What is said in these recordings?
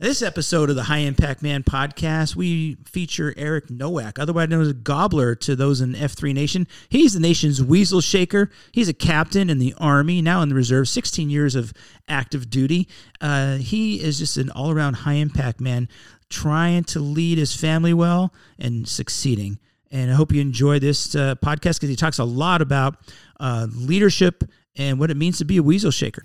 This episode of the High Impact Man podcast, we feature Erik Nowak, otherwise known as Gobbler to those in F3 Nation. He's the nation's weasel shaker. He's a captain in the Army, now in the reserve, 16 years of active duty. Uh, he is just an all around high impact man, trying to lead his family well and succeeding. And I hope you enjoy this uh, podcast because he talks a lot about uh, leadership and what it means to be a weasel shaker.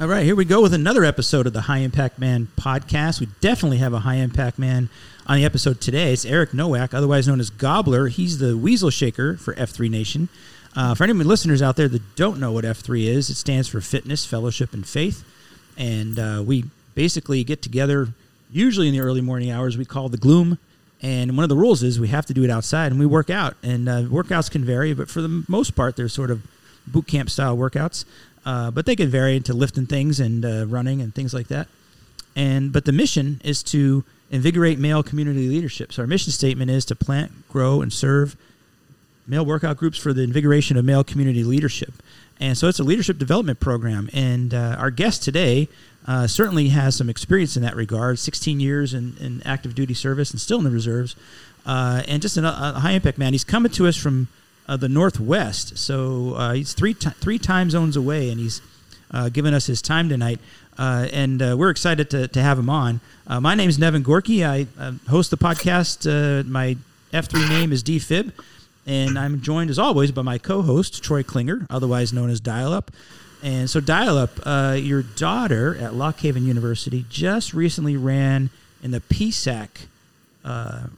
All right, here we go with another episode of the High Impact Man podcast. We definitely have a High Impact Man on the episode today. It's Erik Nowak, otherwise known as Gobbler. He's the weasel shaker for F3 Nation. Uh, for any listeners out there that don't know what F3 is, it stands for Fitness, Fellowship, and Faith. And uh, we basically get together, usually in the early morning hours, we call the gloom. And one of the rules is we have to do it outside and we work out. And uh, workouts can vary, but for the most part, they're sort of boot camp style workouts. Uh, but they can vary into lifting things and uh, running and things like that. And but the mission is to invigorate male community leadership. So our mission statement is to plant, grow, and serve male workout groups for the invigoration of male community leadership. And so it's a leadership development program. And uh, our guest today uh, certainly has some experience in that regard 16 years in, in active duty service and still in the reserves. Uh, and just a, a high impact man. He's coming to us from uh, the Northwest. So uh, he's three t- three time zones away, and he's uh, given us his time tonight. Uh, and uh, we're excited to, to have him on. Uh, my name is Nevin Gorky. I host the podcast. my F3 name is DFib, and I'm joined as always by my co-host Troy Klinger, otherwise known as Dial Up. And so, Dial Up, your daughter at Lock Haven University just recently ran in the PSAC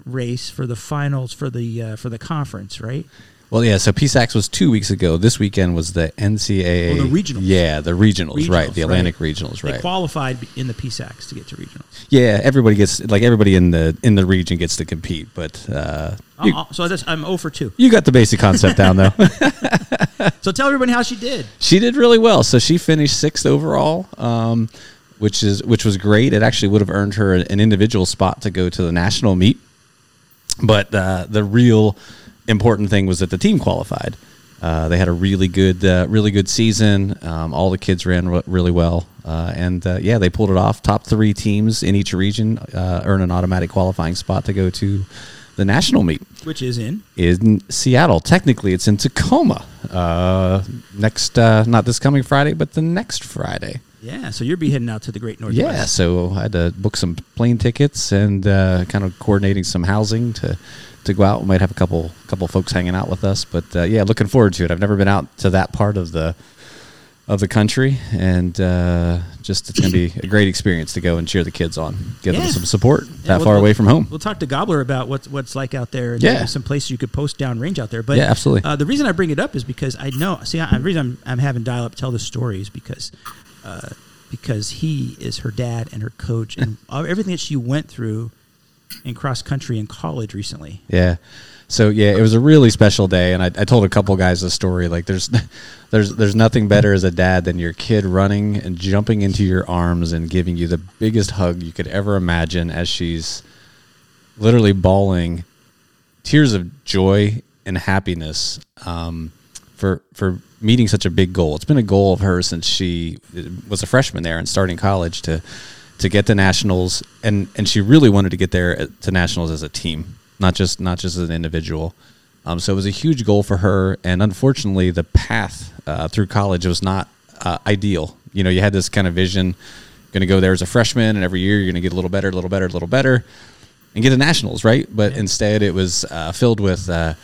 race for the finals for the for the conference, right? Well, yeah. So PSACs was two weeks ago. This weekend was the NCAA. Oh, the regionals. Yeah, the regionals, regionals right? The Atlantic right. regionals, right? They qualified in the PSACs to get to regionals. Yeah, everybody gets like everybody in the in the region gets to compete, but uh, you, oh, so that's, I'm 0 for two. You got the basic concept down though. so tell everybody how she did. She did really well. So she finished sixth overall. Um, which is which was great. It actually would have earned her an individual spot to go to the national meet, but uh, the real important thing was that the team qualified. Uh, they had a really good, uh, really good season. Um, all the kids ran re- really well, uh, and uh, yeah, they pulled it off. Top three teams in each region uh, earn an automatic qualifying spot to go to the national meet, which is in in Seattle. Technically, it's in Tacoma uh, next, not this coming Friday, but the next Friday. Yeah, so you'll be heading out to the Great Northwest. Yeah, so I had to book some plane tickets and kind of coordinating some housing to to go out. We might have a couple couple folks hanging out with us, but uh, yeah, looking forward to it. I've never been out to that part of the of the country, and uh, just it's going to be a great experience to go and cheer the kids on, give yeah. them some support yeah, that we'll, far away from home. We'll talk to Gobbler about what's what's like out there. And yeah, some places you could post down range out there. But yeah, absolutely. Uh, the reason I bring it up is because I know. See, I, the reason I'm, I'm having dial up tell the story is because. Uh, because he is her dad and her coach, and everything that she went through in cross country in college recently. Yeah. So yeah, it was a really special day, and I, I told a couple guys the story. Like, there's, there's, there's nothing better as a dad than your kid running and jumping into your arms and giving you the biggest hug you could ever imagine as she's literally bawling tears of joy and happiness um, for for meeting such a big goal. It's been a goal of hers since she was a freshman there and starting college to to get to nationals, and and she really wanted to get there to nationals as a team, not just not just as an individual. Um, so it was a huge goal for her, and unfortunately, the path uh, through college was not uh, ideal. You know, you had this kind of vision, going to go there as a freshman, and every year you're going to get a little better, a little better, a little better, and get to nationals, right? But yeah. instead, it was uh, filled with uh,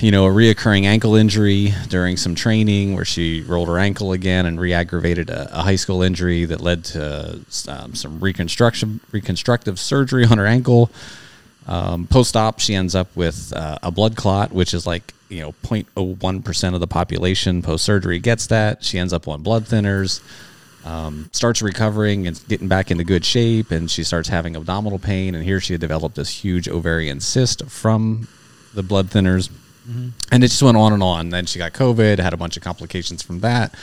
you know, a reoccurring ankle injury during some training where she rolled her ankle again and re-aggravated a, a high school injury that led to um, some reconstruction, reconstructive surgery on her ankle. Um, post-op, she ends up with uh, a blood clot, which is like you know 0.01 percent of the population post-surgery gets that. She ends up on blood thinners. um, starts recovering and getting back into good shape, and she starts having abdominal pain. And here she had developed this huge ovarian cyst from the blood thinners, and it just went on and on. Then she got COVID, had a bunch of complications from that,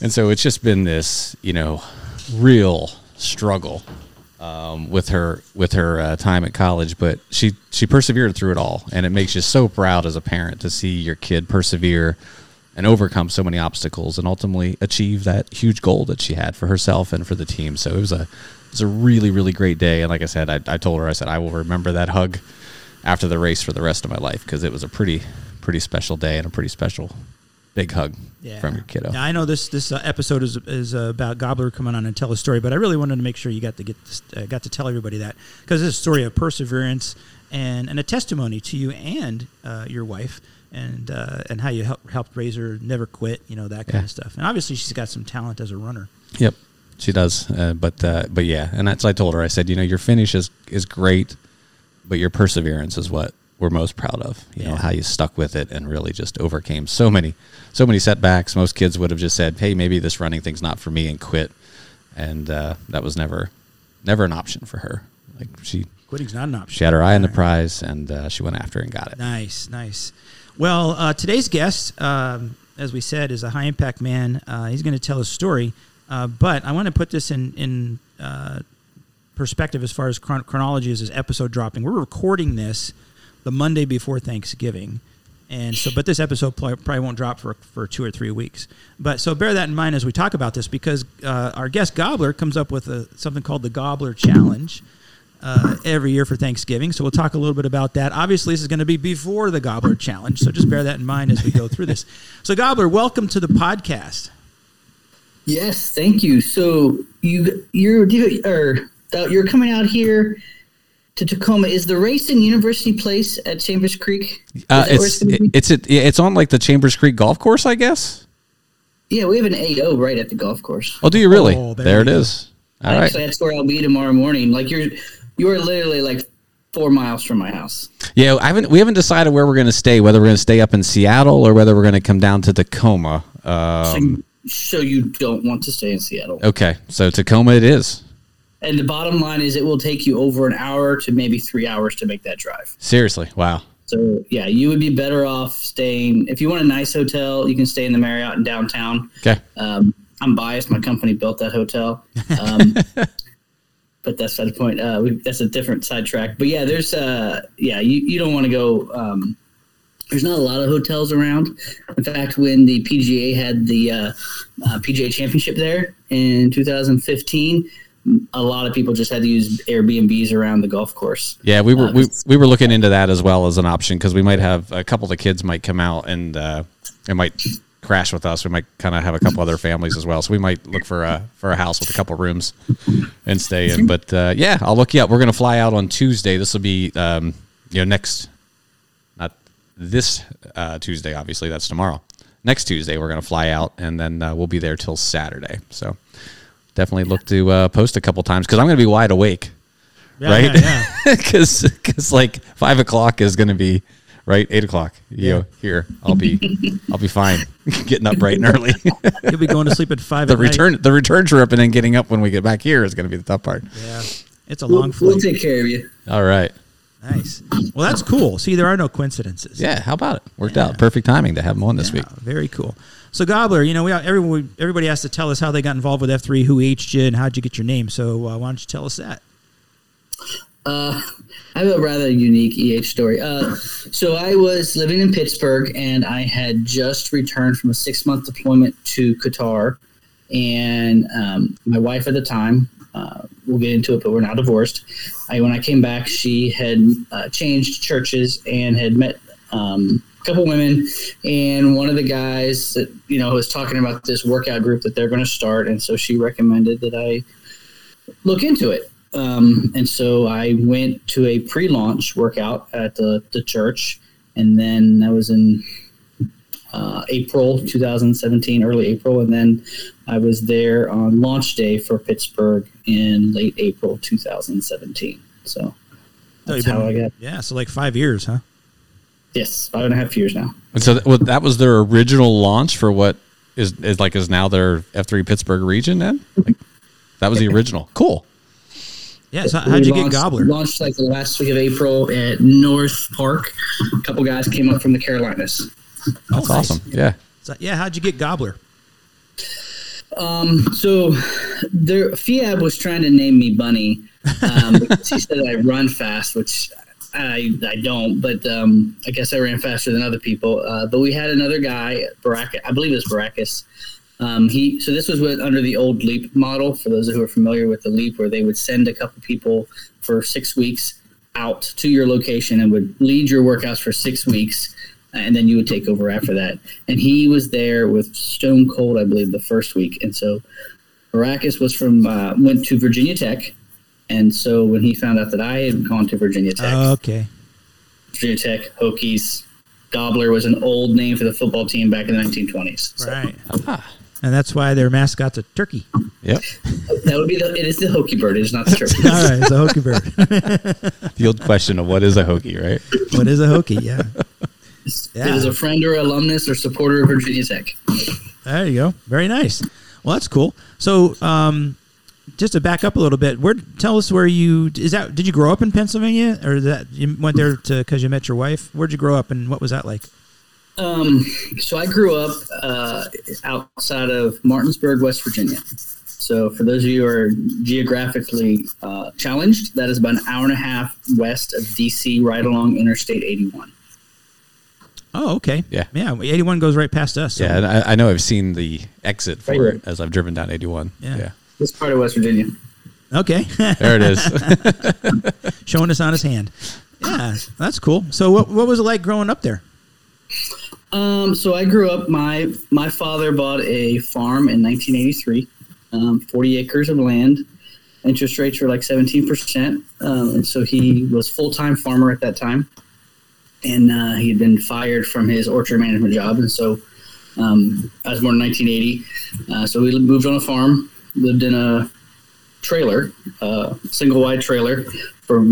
and so it's just been this, you know, real struggle um, with her with her uh, time at college, but she she persevered through it all, and it makes you so proud as a parent to see your kid persevere and overcome so many obstacles, and ultimately achieve that huge goal that she had for herself and for the team. So it was a it was a really really great day, and like I said, I, I told her I said I will remember that hug after the race for the rest of my life because it was a pretty pretty special day and a pretty special big hug from your kiddo. Now, I know this this uh, episode is is uh, about Gobbler coming on and tell a story, but I really wanted to make sure you got to get this, uh, got to tell everybody that because it's a story of perseverance and and a testimony to you and uh, your wife and uh, and how you help, helped raise her, never quit, you know that kind Yeah. of stuff. And obviously, she's got some talent as a runner. Yep, she does. Uh, but uh, but yeah, and that's I told her. I said, you know, your finish is is great, but your perseverance is what we're most proud of. You know how you stuck with it and really just overcame so many so many setbacks. Most kids would have just said, hey, maybe this running thing's not for me and quit, and uh, that was never never an option for her. Like she Quitting's not an option. she had her eye on the prize and uh, she went after it and got it. Nice, nice. Well, uh, today's guest, um, as we said, is a high impact man. Uh, he's going to tell a story, uh, but I want to put this in in uh, perspective as far as chron- chronology is, this episode dropping. We're recording this the Monday before Thanksgiving. And so, but this episode probably won't drop for, for two or three weeks. But so bear that in mind as we talk about this because uh, our guest Gobbler comes up with a, something called the Gobbler Challenge uh, every year for Thanksgiving. So we'll talk a little bit about that. Obviously, this is going to be before the Gobbler Challenge. So just bear that in mind as we go through this. So, Gobbler, welcome to the podcast. Yes, thank you. So you you're or uh, you're coming out here to Tacoma. Is the race in University Place at Chambers Creek? Uh, that where it's it's it, it's on like the Chambers Creek golf course, I guess. yeah, we have an AO right at the golf course. Oh, do you really? Oh, there there it you go. is. All right. Actually, that's where I'll be tomorrow morning. Like you're you are literally like four miles from my house. Yeah, I haven't. We haven't decided where we're going to stay. Whether we're going to stay up in Seattle or whether we're going to come down to Tacoma. Um, you, so you don't want to stay in Seattle. okay, so Tacoma it is. And the bottom line is, it will take you over an hour to maybe three hours to make that drive. Seriously, wow. So yeah, you would be better off staying. If you want a nice hotel, you can stay in the Marriott in downtown. Okay, Um, I'm biased. My company built that hotel. Um, but that's not the point. Uh, we, that's a different sidetrack. But yeah, there's uh, yeah, you, you don't want to go. Um, there's not a lot of hotels around. In fact, when the PGA had the uh, uh, PGA Championship there in 2015, a lot of people just had to use Airbnbs around the golf course. yeah, we were Uh, we, we were looking into that as well as an option because we might have a couple of the kids might come out and uh, it might crash with us. We might kind of have a couple other families as well, so we might look for a for a house with a couple rooms and stay in. But uh, yeah, I'll look you up. We're going to fly out on Tuesday. This will be um, you know next not this uh, Tuesday, obviously. That's tomorrow. Next Tuesday, we're going to fly out, and then uh, we'll be there till Saturday. So definitely look to uh, post a couple times because I'm going to be wide awake, Yeah, right? yeah, yeah. Because like five o'clock is going to be right eight o'clock. You know, here I'll be I'll be fine getting up bright and early. You'll be going to sleep at five. the at night. return the return trip and then getting up when we get back here is going to be the tough part. Yeah, it's a We'll, long flight. we'll take care of you. All right. Nice. Well, that's cool. See, there are no coincidences. Yeah, how about it? Worked Yeah. out. Perfect timing to have him on this Yeah, week. Very cool. So Gobbler, you know, we everyone everybody has to tell us how they got involved with F three, who aged you, and how'd you get your name. So uh, why don't you tell us that? Uh, I have a rather unique EH story. Uh, so I was living in Pittsburgh, and I had just returned from a six month deployment to Qatar. And um, my wife at the time, uh, we'll get into it, but we're now divorced. I, when I came back, she had uh, changed churches and had met um, couple women, and one of the guys that you know was talking about this workout group that they're going to start, and so she recommended that I look into it. Um, and so I went to a pre-launch workout at the, the church, and then that was in uh, April 2017, early April, and then I was there on launch day for Pittsburgh in late April 2017. So Oh, that's been- how I got Yeah, so like five years, huh? Yes, five and a half years now. And so that, well, that was their original launch for what is is like is now their F three Pittsburgh region then? Like, that was the original. Cool. Yeah. So how'd We you get launched, Gobbler? Launched like the last week of April at North Park. A couple guys came up from the Carolinas. That's nice. awesome. Yeah. So, yeah. How'd you get Gobbler? Um, So there, Fiab was trying to name me Bunny um, because he said I run fast, which I I don't, but um, I guess I ran faster than other people. Uh, but we had another guy, Baracus, I believe it was Baracus. Um, he so this was with, under the old Leap model. For those who are familiar with the Leap, where they would send a couple people for six weeks out to your location and would lead your workouts for six weeks, and then you would take over after that. And he was there with Stone Cold, I believe, the first week. And so Baracus was from uh, went to Virginia Tech, and so when he found out that I had gone to Virginia Tech, Okay. Virginia Tech Hokies, Gobbler was an old name for the football team back in the 1920s. So Right. And that's why their mascot's a turkey. Yep. that would be the it is the Hokie bird. It is not the turkey. All right, it's a hokey bird. The old question of what is a Hokie, right? what is a hokey? Yeah. It is a friend or alumnus or supporter of Virginia Tech. There you go. Very nice. Well, that's cool. So, um, just to back up a little bit, where tell us where you is that? Did you grow up in Pennsylvania, or that you went there to because you met your wife? Where'd you grow up, and what was that like? Um, so I grew up uh, outside of Martinsburg, West Virginia. So for those of you who are geographically uh, challenged, that is about an hour and a half west of DC, right along Interstate 81. Oh, okay. Yeah. yeah. Eighty one goes right past us. so- Yeah, and I, I know I've seen the exit for Right it as I've driven down 81. Yeah. yeah. This part of West Virginia. Okay. There it is. Showing us on his hand. Yeah, that's cool. So, what what was it like growing up there? Um, so I grew up. My my father bought a farm in 1983, um, 40 acres of land. Interest rates were like 17 percent, um, and so he was full time farmer at that time. And uh, he had been fired from his orchard management job, and so um, I was born in 1980. Uh, so we moved on a farm, lived in a trailer, uh, single wide trailer, for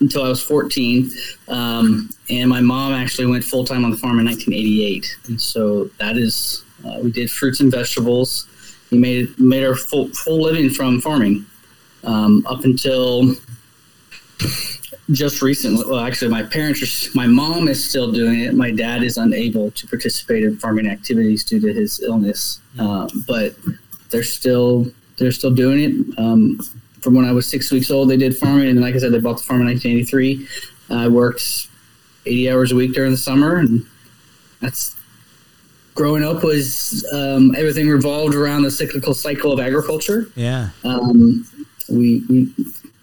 until I was 14. Um, and my mom actually went full time on the farm in 1988, and so that is uh, we did fruits and vegetables. We made made our full full living from farming um, up until just recently. Well, actually, my parents are. My mom is still doing it. My dad is unable to participate in farming activities due to his illness, um, but they're still they're still doing it. Um, from when I was six weeks old, they did farming, and like I said, they bought the farm in 1983. I worked 80 hours a week during the summer, and that's growing up was um, everything revolved around the cyclical cycle of agriculture. Yeah. Um, we, we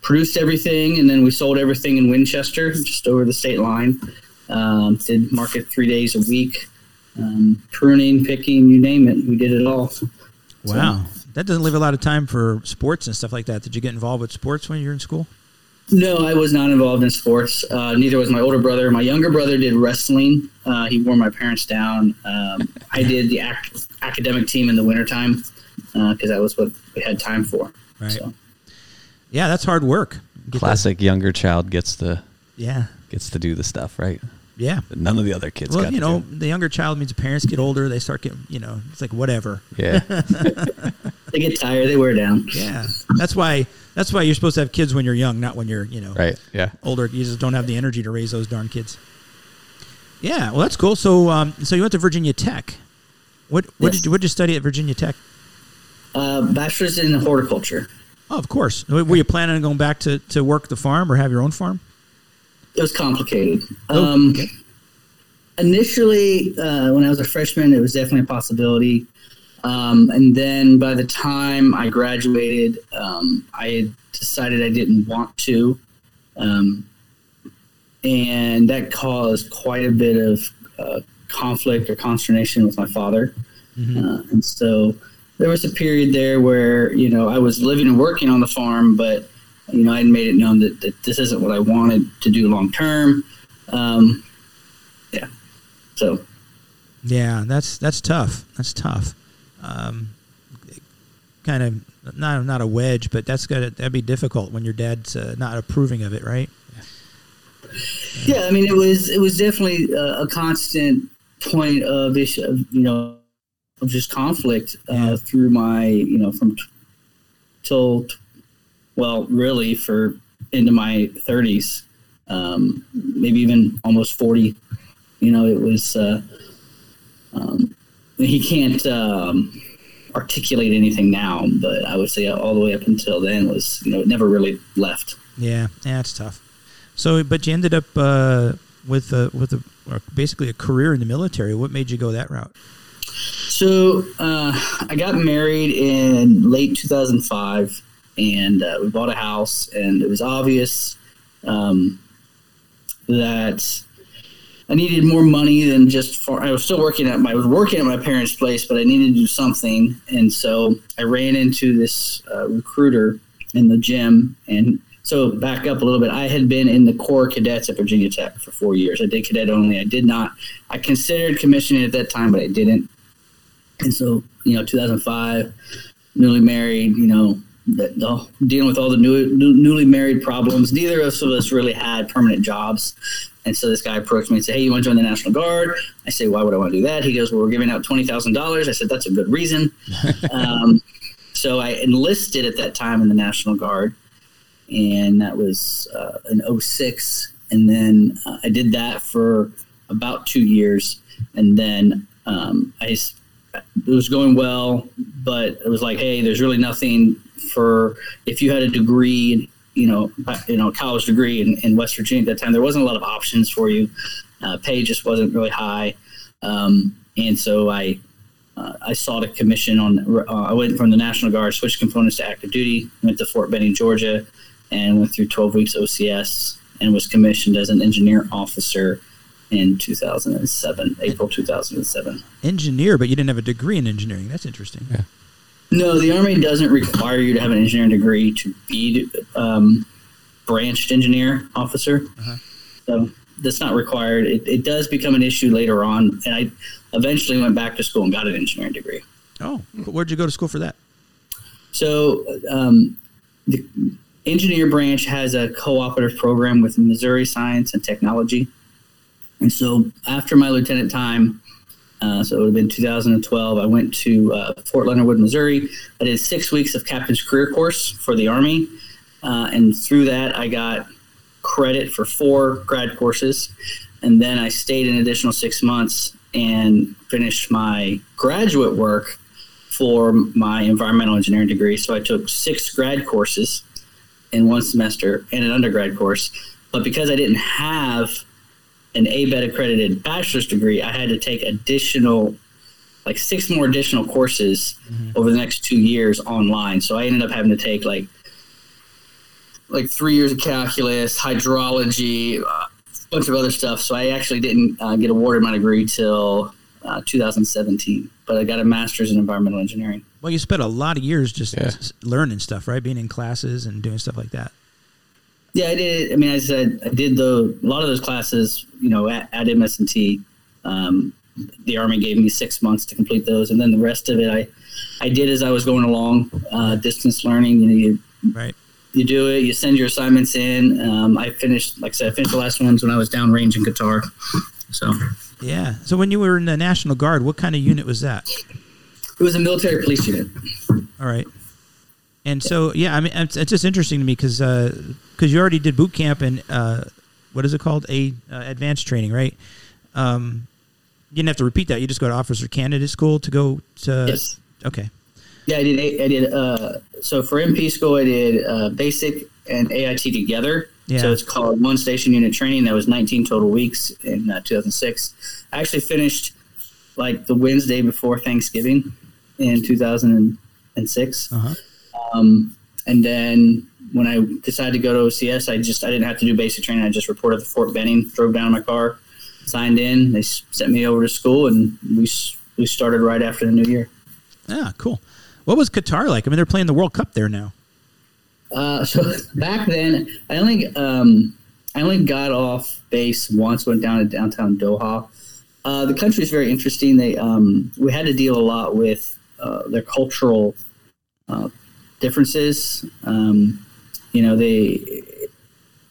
produced everything, and then we sold everything in Winchester, just over the state line. Um, did market three days a week, um, pruning, picking, you name it. We did it all. Wow. That doesn't leave a lot of time for sports and stuff like that. Did you get involved with sports when you were in school? No, I was not involved in sports. Uh, neither was my older brother. My younger brother did wrestling. Uh, he wore my parents down. Um, I did the ac- academic team in the wintertime because that was what we had time for. Right. So, Yeah, that's hard work. Get the- Classic younger child gets to yeah. gets to do the stuff, right? Yeah. That none of the other kids Well, got you to know, do. the younger child means the parents get older. They start getting, you know, it's like whatever. Yeah. they get tired. They wear down. Yeah. That's why. That's why you're supposed to have kids when you're young, not when you're, you know, right. Yeah. older. You just don't have the energy to raise those darn kids. Yeah. Well, that's cool. So, um, so you went to Virginia Tech. What what Yes. did you what did you study at Virginia Tech? Uh, bachelor's in horticulture. Oh, of course. Were you planning on going back to, to work the farm or have your own farm? It was complicated. Oh, um, okay. Initially, uh, when I was a freshman, it was definitely a possibility. Um, and then by the time I graduated, um, I had decided I didn't want to. Um, and that caused quite a bit of uh, conflict or consternation with my father. Uh, and so there was a period there where, you know, I was living and working on the farm, but, you know, I had made it known that, that this isn't what I wanted to do long term. Um, yeah. So Yeah, that's that's tough. That's tough. Um, kind of not not a wedge, but that's gonna that'd be difficult when your dad's uh, not approving of it, right? Yeah, I mean, it was it was definitely a, a constant point of issue. Of, you know, of just conflict uh, Yeah. through my you know from t- till t- well really for into my 30s um, maybe even almost 40 you know it was uh, um, he can't um, articulate anything now but i would say all the way up until then was you know it never really left Yeah, yeah, that's tough. So, but you ended up uh, with a, with a basically a career in the military. What made you go that route? So uh, I got married in late 2005, and uh, we bought a house, and it was obvious um, that I needed more money than just for. I was still working at my I was working at my parents' place, but I needed to do something, and so I ran into this uh, recruiter in the gym, and so back up a little bit. I had been in the Corps Cadets at Virginia Tech for four years. I did cadet only. I did not. I considered commissioning at that time, but I didn't and so you know 2005 newly married you know the, dealing with all the new, newly married problems neither of us really had permanent jobs and so this guy approached me and said hey you want to join the national guard? I say why would i want to do that? He goes well we're giving out $20000 i said that's a good reason. Um, so i enlisted at that time in the national guard and that was uh, in 06 and then uh, i did that for about two years. And then um, I it was going well, but it was like, hey, there's really nothing for if you had a degree, you know, you know, college degree in, in West Virginia at that time, there wasn't a lot of options for you. Uh, pay just wasn't really high, um, and so I uh, I sought a commission on. Uh, I went from the National Guard, switched components to active duty, went to Fort Benning, Georgia, and went through 12 weeks OCS and was commissioned as an engineer officer in 2007, April 2007. Engineer, but you didn't have a degree in engineering. That's interesting. Yeah. No, the Army doesn't require you to have an engineering degree to be um, branched engineer officer. So that's not required. It, it does become an issue later on, and I eventually went back to school and got an engineering degree. Oh, where'd you go to school for that? So um, the engineer branch has a cooperative program with Missouri Science and Technology. And so after my lieutenant time, uh, so it would have been 2012, I went to uh, Fort Leonard Wood, Missouri. I did six weeks of captain's career course for the Army. Uh, and through that, I got credit for four grad courses. And then I stayed an additional six months and finished my graduate work for my environmental engineering degree. So I took six grad courses in one semester and an undergrad course. But because I didn't have an ABET accredited bachelor's degree, I had to take additional, like six more additional courses over the next two years online. So I ended up having to take like, like three years of calculus, hydrology, a bunch of other stuff. So I actually didn't uh, get awarded my degree till uh, 2017, but I got a master's in environmental engineering. Well, you spent a lot of years just Yeah. learning stuff, right? Being in classes and doing stuff like that. Yeah, I did. I mean, I said I did the a lot of those classes. You know, at, at MS&T, um, the Army gave me six months to complete those, and then the rest of it, I I did as I was going along. Uh, distance learning. You know, you Right. you do it. You send your assignments in. Um, I finished, like I said, I finished the last ones when I was downrange in Qatar. So Yeah. So when you were in the National Guard, what kind of unit was that? it was a military police unit. All right. And so, yeah, I mean, it's, it's just interesting to me because because you already did boot camp and uh, what is it called? A uh, advanced training, right? Um, you didn't have to repeat that. You just go to officer candidate school to go to. Yes. Okay. Yeah, I did. I did. Uh, so for MP school, I did uh, basic and AIT together. Yeah. So it's called one station unit training. That was 19 total weeks in uh, 2006. I actually finished like the Wednesday before Thanksgiving in 2006. Uh-huh. Um, and then when I decided to go to OCS, I just I didn't have to do basic training. I just reported to Fort Benning, drove down in my car, signed in. They sent me over to school, and we we started right after the new year. Yeah, cool. What was Qatar like? I mean, they're playing the World Cup there now. Uh, so back then, I only um, I only got off base once. Went down to downtown Doha. Uh, the country is very interesting. They um, we had to deal a lot with uh, their cultural uh, differences. Um, you know, they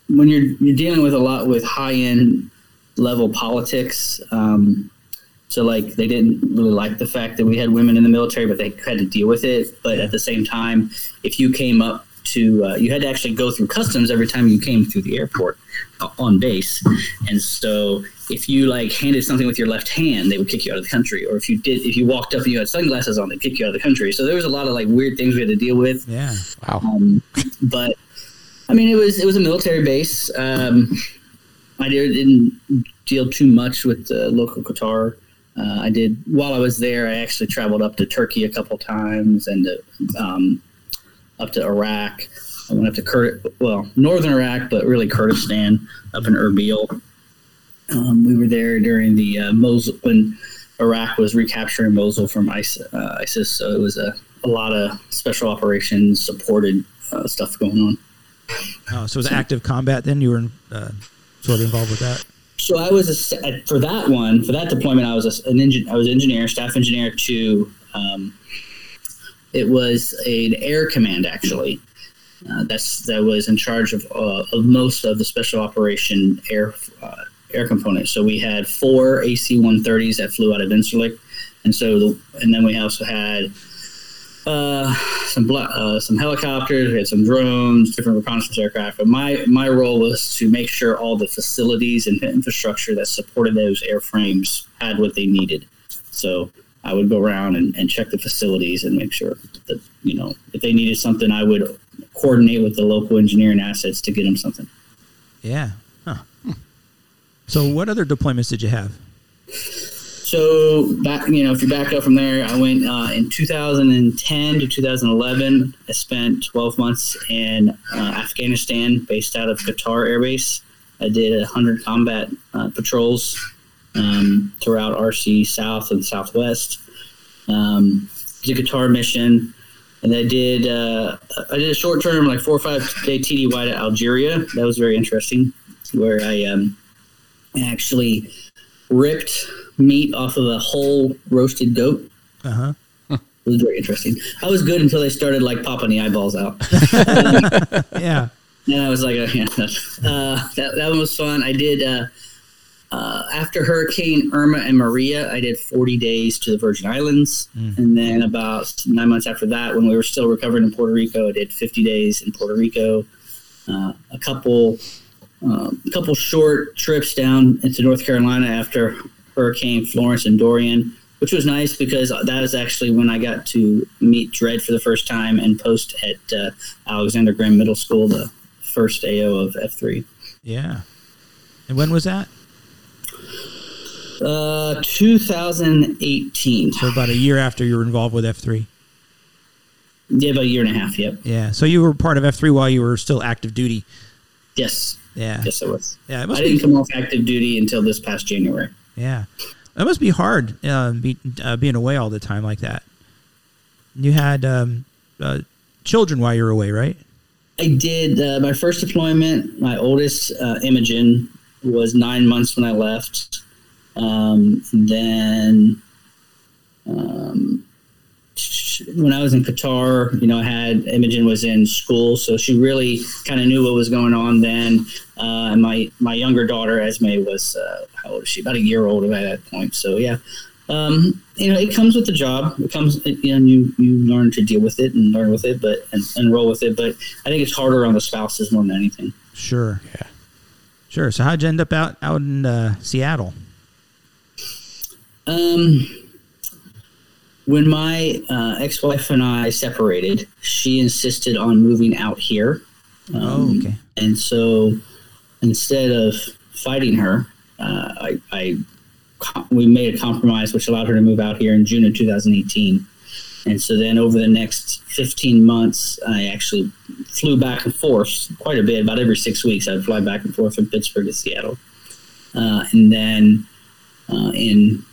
when you're you're dealing with a lot with high end level politics. Um, So like they didn't really like the fact that we had women in the military, but they had to deal with it. But at the same time, if you came up to, uh, you had to actually go through customs every time you came through the airport uh, on base. And so if you like handed something with your left hand, they would kick you out of the country. Or if you did, if you walked up and you had sunglasses on, they'd kick you out of the country. So there was a lot of like weird things we had to deal with. Yeah. Wow. Um, but I mean, it was it was a military base. Um, I did, didn't deal too much with the local Qatar. Uh, I did while I was there. I actually traveled up to Turkey a couple times and uh, um, up to Iraq. I went up to Kur- well, northern Iraq, but really Kurdistan, up in Erbil. Um, we were there during the uh, Mosul when Iraq was recapturing Mosul from ISIS. Uh, ISIS so it was a, a lot of special operations supported uh, stuff going on. Oh, so it was active combat then? You were uh, sort of involved with that? So I was a, for that one for that deployment. I was a, an engine. I was engineer, staff engineer to. Um, it was an air command actually. Uh, that's that was in charge of uh, of most of the special operation air uh, air components. So we had four AC-130s that flew out of Incirlik, and so the, and then we also had uh, some uh, some helicopters, we had some drones, different reconnaissance aircraft. But my my role was to make sure all the facilities and infrastructure that supported those airframes had what they needed. So I would go around and, and check the facilities and make sure that you know if they needed something, I would coordinate with the local engineering assets to get them something. Yeah. Huh. So what other deployments did you have? So back, you know, if you back up from there, I went uh, in 2010 to 2011. I spent 12 months in uh, Afghanistan, based out of Qatar Air Base. I did 100 combat uh, patrols um, throughout RC South and Southwest. Um, did a Qatar mission, and I did uh, I did a short term, like four or five day TDY to Algeria. That was very interesting, where I um, actually ripped meat off of a whole roasted goat. Uh huh. It was very interesting. I was good until they started like popping the eyeballs out. Yeah. And I was like, uh, yeah, uh, that, that one was fun. I did, uh, uh, after Hurricane Irma and Maria, I did 40 days to the Virgin Islands. And then about nine months after that, when we were still recovering in Puerto Rico, I did 50 days in Puerto Rico. Uh, a couple, um, a couple short trips down into North Carolina after Hurricane Florence and Dorian, which was nice because that was actually when I got to meet Dredd for the first time and post at uh, Alexander Graham Middle School, the first AO of F3. Yeah. And when was that? Uh, 2018. So about a year after you were involved with F3. Yeah, about a year and a half. Yep. Yeah. So you were part of F3 while you were still active duty. Yes. Yeah. Yes, it was. Yeah. It I didn't be. come off active duty until this past January. Yeah. That must be hard uh, be, uh, being away all the time like that. You had um, uh, children while you were away, right? I did uh, my first deployment. My oldest, uh, Imogen, was nine months when I left. Um, then um, when I was in Qatar, you know, I had Imogen was in school, so she really kind of knew what was going on then. Uh, and my my younger daughter, Esme, was uh, how old is she? About a year old at that point. So yeah, um, you know, it comes with the job. It comes, you know, you you learn to deal with it and learn with it, but and, and roll with it. But I think it's harder on the spouses more than anything. Sure. Yeah. Sure. So how'd you end up out out in uh, Seattle? Um, when my uh, ex-wife and I separated, she insisted on moving out here. Um, Oh, okay. And so instead of fighting her, uh, I, I we made a compromise which allowed her to move out here in June of 2018. And so then over the next 15 months, I actually flew back and forth quite a bit. About every six weeks, I'd fly back and forth from Pittsburgh to Seattle. Uh, and then uh, in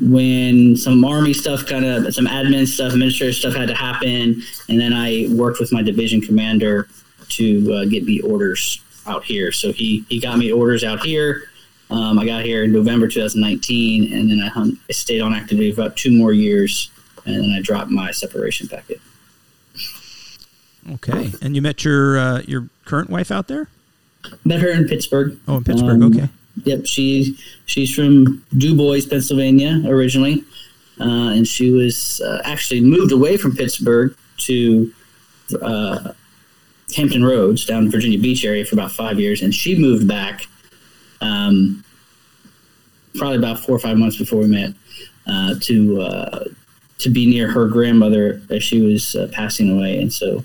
when some army stuff kind of some admin stuff administrative stuff had to happen and then i worked with my division commander to uh, get me orders out here so he he got me orders out here um, i got here in november 2019 and then I, hung, I stayed on active duty for about two more years and then i dropped my separation packet Okay. And you met your uh, your current wife out there? met her in pittsburgh Oh, in Pittsburgh. Um, okay. Yep, she she's from DuBois, Pennsylvania, originally, uh, and she was uh, actually moved away from Pittsburgh to uh, Hampton Roads down in Virginia Beach area for about five years, and she moved back um, probably about four or five months before we met uh, to uh, to be near her grandmother as she was uh, passing away, and so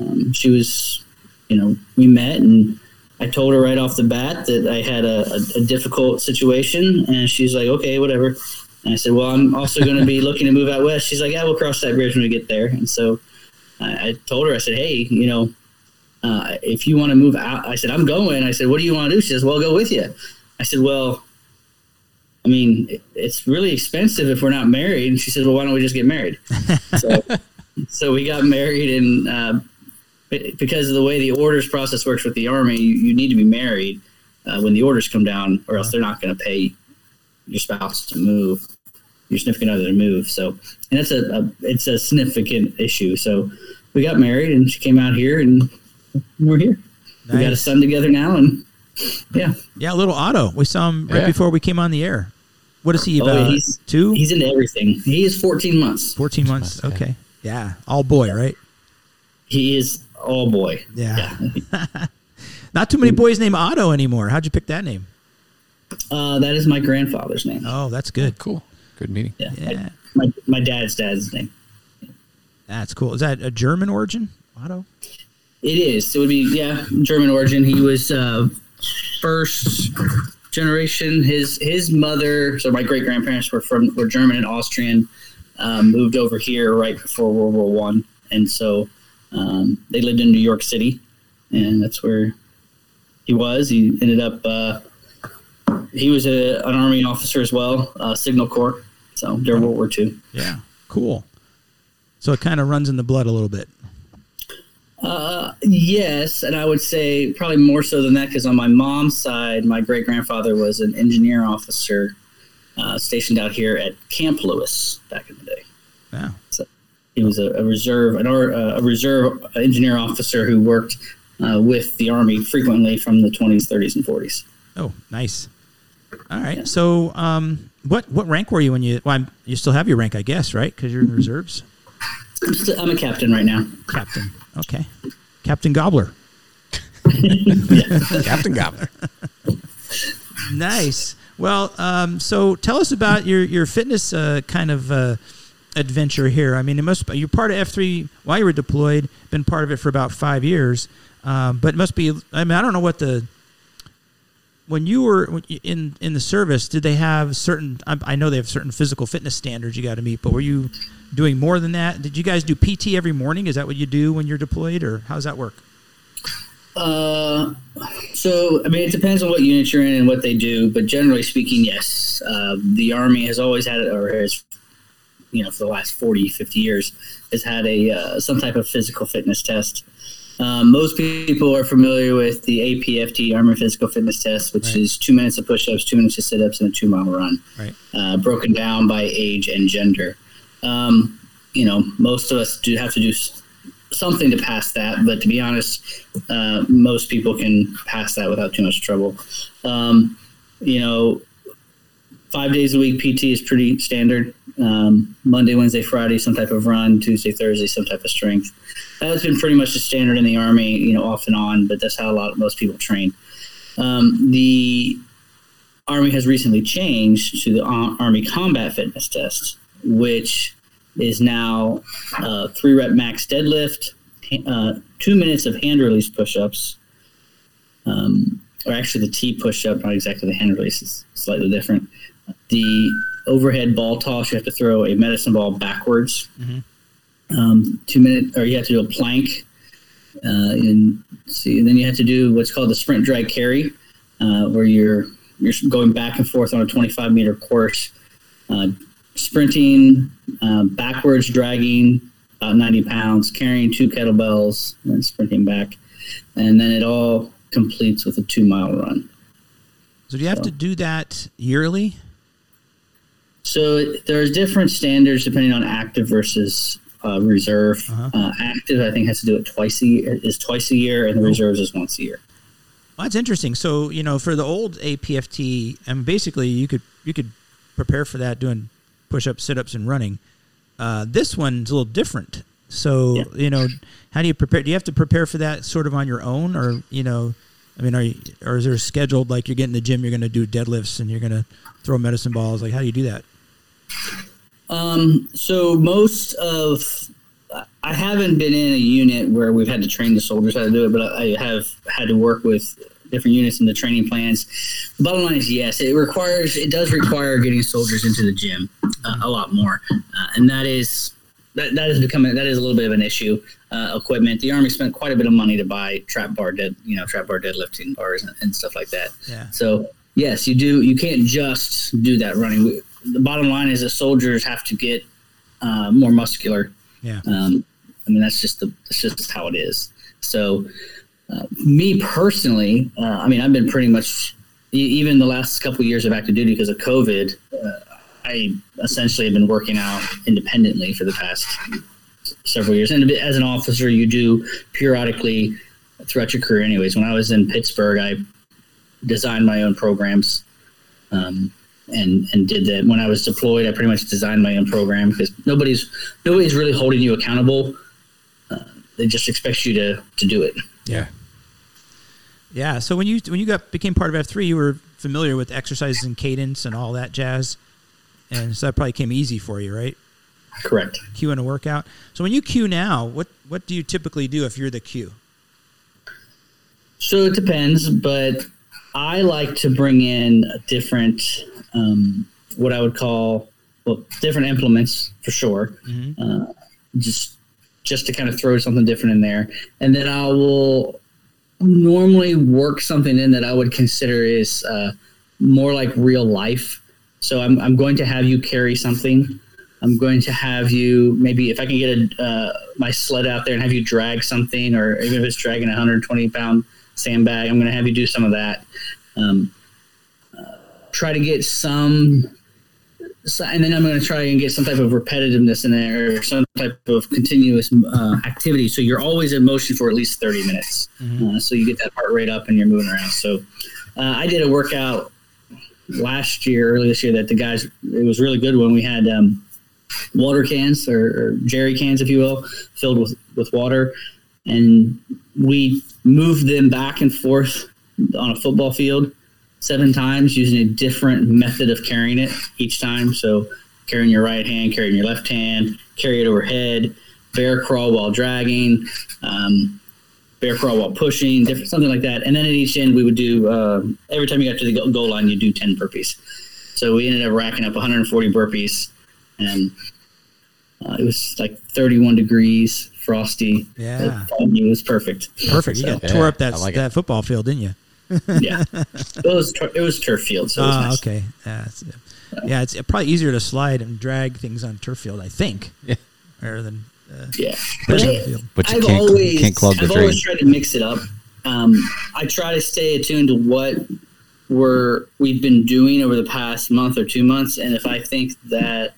um, she was, you know, we met and. I told her right off the bat that I had a, a, a difficult situation, and she's like, "Okay, whatever." And I said, "Well, I'm also going to be looking to move out west." She's like, "Yeah, we'll cross that bridge when we get there." And so I, I told her, I said, "Hey, you know, uh, if you want to move out," I said, "I'm going." I said, "What do you want to do?" She says, "Well, I'll go with you." I said, "Well, I mean, it- it's really expensive if we're not married." And she said, "Well, why don't we just get married?" so, so we got married, and uh, because of the way the orders process works with the army, you, you need to be married uh, when the orders come down, or else they're not going to pay your spouse to move, your significant other to move. So, and that's a, a it's a significant issue. So, we got married, and she came out here, and we're here. We got a son together now, and yeah, Yeah, little Otto. We saw him right Yeah. before we came on the air. What is he Oh, about? he's- two? he's into everything. He is 14 months. 14 months. Okay. Yeah. All boy, right? He is Oh boy. Yeah. Not too many boys named Otto anymore. How'd you pick that name? Uh, that is my grandfather's name. Oh, that's good. Cool. Good meeting. Yeah. Yeah. My, my dad's dad's name. That's cool. Is that a German origin? Otto? It is. It would be yeah, German origin. He was uh, first generation. His his mother, so my great grandparents were from were German and Austrian. Um, moved over here right before World War One, and so um, they lived in New York City, and that's where he was. He ended up. Uh, he was a, an army officer as well, uh, Signal Corps. So during World War Two. Yeah. Cool. So it kind of runs in the blood a little bit. Yes, and I would say probably more so than that because on my mom's side, my great grandfather was an engineer officer uh, stationed out here at Camp Lewis back in the day. Yeah. So he was a, a reserve, an, or- uh, a reserve engineer officer who worked uh, with the Army frequently from the 20s, 30s, and 40s. Oh, nice. All right. So, um, what what rank were you when you? Well, I'm, you still have your rank, I guess, right? Because you're in reserves, I'm, still, I'm a captain right now. captain. Okay, Captain Gobbler. Captain Gobbler. Nice. Well, um, so tell us about your your fitness uh, kind of uh, adventure here. I mean, it must you're part of F three while you were deployed. Been part of it for about five years, um, but it must be. I mean, I don't know what the when you were in in the service. Did they have certain? I, know they have certain physical fitness standards you got to meet, but were you doing more than that? Did you guys do PT every morning? Is that what you do when you're deployed, or how does that work? Uh, so I mean, it depends on what unit you're in and what they do, but generally speaking, yes. Uh, the Army has always had, or has, you know, for the last 40, 50 years, has had a uh, some type of physical fitness test. Um, most people are familiar with the APFT Army Physical Fitness Test, which Right. is two minutes of push-ups, two minutes of sit-ups, and a two-mile run Right. uh, broken down by age and gender. Um, you know, most of us do have to do something to pass that, but to be honest, uh, most people can pass that without too much trouble. Um, you know, five days a week PT is pretty standard. Um, Monday, Wednesday, Friday, some type of run. Tuesday, Thursday, some type of strength. That's been pretty much the standard in the Army, you know, off and on, but that's how a lot of most people train. Um, the Army has recently changed to the Army Combat Fitness Test, which is now uh, three rep max deadlift, uh, two minutes of hand release push ups, um, or actually the T push up, not exactly the hand release, is slightly different. The overhead ball toss, you have to throw a medicine ball backwards. Um, two minute, or you have to do a plank. Uh, and see, and then you have to do what's called the sprint drag carry, uh, where you're you're going back and forth on a 25 meter course, uh, sprinting, uh, backwards dragging about 90 pounds, carrying two kettlebells, and sprinting back, and then it all completes with a two mile run. So do you have to do that yearly? So it- there's different standards depending on active versus uh, reserve. Uh-huh. Uh, active, I think, has to do it twice a year. Is twice a year, and the reserves is once a year. Well, that's interesting. So you know, for the old APFT, I and basically you could you could prepare for that doing push-ups, sit-ups, and running. Uh, this one's a little different. So Yeah. you know, how do you prepare? Do you have to prepare for that sort of on your own, or you know, I mean, are you, or is there scheduled like you're getting in the gym, you're going to do deadlifts and you're going to throw medicine balls? Like, how do you do that? Um, so most of I haven't been in a unit where we've had to train the soldiers how to do it, but I have had to work with different units in the training plans. The bottom line is yes, it requires it does require getting soldiers into the gym uh, a lot more, uh, and that is that that is becoming that is a little bit of an issue. Uh, equipment. The army spent quite a bit of money to buy trap bar dead, you know, trap bar deadlifting bars and, and stuff like that. Yeah. So yes, you do. You can't just do that running. The bottom line is that soldiers have to get uh, more muscular. Yeah. Um, I mean, that's just the that's just how it is. So, uh, me personally, uh, I mean, I've been pretty much even the last couple of years of active duty because of COVID. Uh, I essentially have been working out independently for the past several years. And as an officer, you do periodically throughout your career, anyways. When I was in Pittsburgh, I designed my own programs. Um, and and did that when I was deployed. I pretty much designed my own program because nobody's nobody's really holding you accountable. Uh, they just expect you to to do it. Yeah. Yeah. So when you when you got became part of F three, you were familiar with exercises and cadence and all that jazz, and so that probably came easy for you, right? Correct. Q in a workout. So when you Q now, what what do you typically do if you're the Q? So it depends, but I like to bring in a different, um, what I would call, well, different implements for sure. Uh, just just to kind of throw something different in there, and then I will normally work something in that I would consider is uh, more like real life. So I'm I'm going to have you carry something. I'm going to have you maybe if I can get a, uh, my sled out there and have you drag something, or even if it's dragging a 120 pound sandbag, I'm going to have you do some of that. Um, uh, try to get some, and then I'm going to try and get some type of repetitiveness in there, or some type of continuous uh, activity. So you're always in motion for at least 30 minutes. Uh, so you get that heart rate up and you're moving around. So uh, I did a workout last year, early this year, that the guys, it was really good when we had um, water cans or, or jerry cans, if you will, filled with, with water. And we moved them back and forth on a football field seven times using a different method of carrying it each time. So carrying your right hand, carrying your left hand, carry it overhead, bear crawl while dragging, um, bear crawl while pushing, different something like that. And then at each end, we would do uh, every time you got to the goal line, you do ten burpees. So we ended up racking up 140 burpees, and uh, it was like 31 degrees, frosty. Yeah. it was perfect. Perfect. You So, got Yeah, tore up that like that it. football field, didn't you? yeah, it was it was turf field, so it was Oh, nice. okay. Yeah, it's, yeah, it's probably easier to slide and drag things on turf field, I think, Yeah. rather than uh, Yeah, but I, field. But you I've can't always, can't clog the I've drain. always tried to mix it up. Um, I try to stay attuned to what we're we've been doing over the past month or two months, and if I think that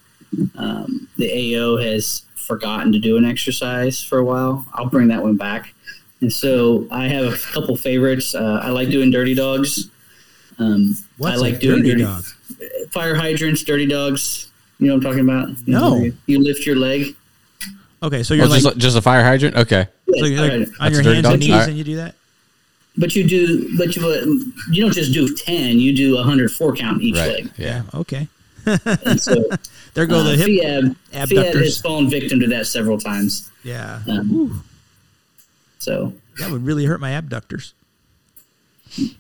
um, the AO has forgotten to do an exercise for a while, I'll bring that one back. And so I have a couple favorites. Uh, I like doing dirty dogs. Um, What's I like a doing dirty dirty dog? fire hydrants, dirty dogs. You know what I'm talking about? You No. know, you lift your leg. Okay, so you're Oh, like, just, just a fire hydrant? Okay. so you're like hydrant. on That's your hands dog? and knees, Alright. and you do that. But you do, but you uh, you don't just do ten. You do a hundred four count each Right. leg. Yeah. Okay. And so There go uh, the hip Fiab, Fiab abductors. has fallen victim to that several times. Yeah, Um, so that would really hurt my abductors.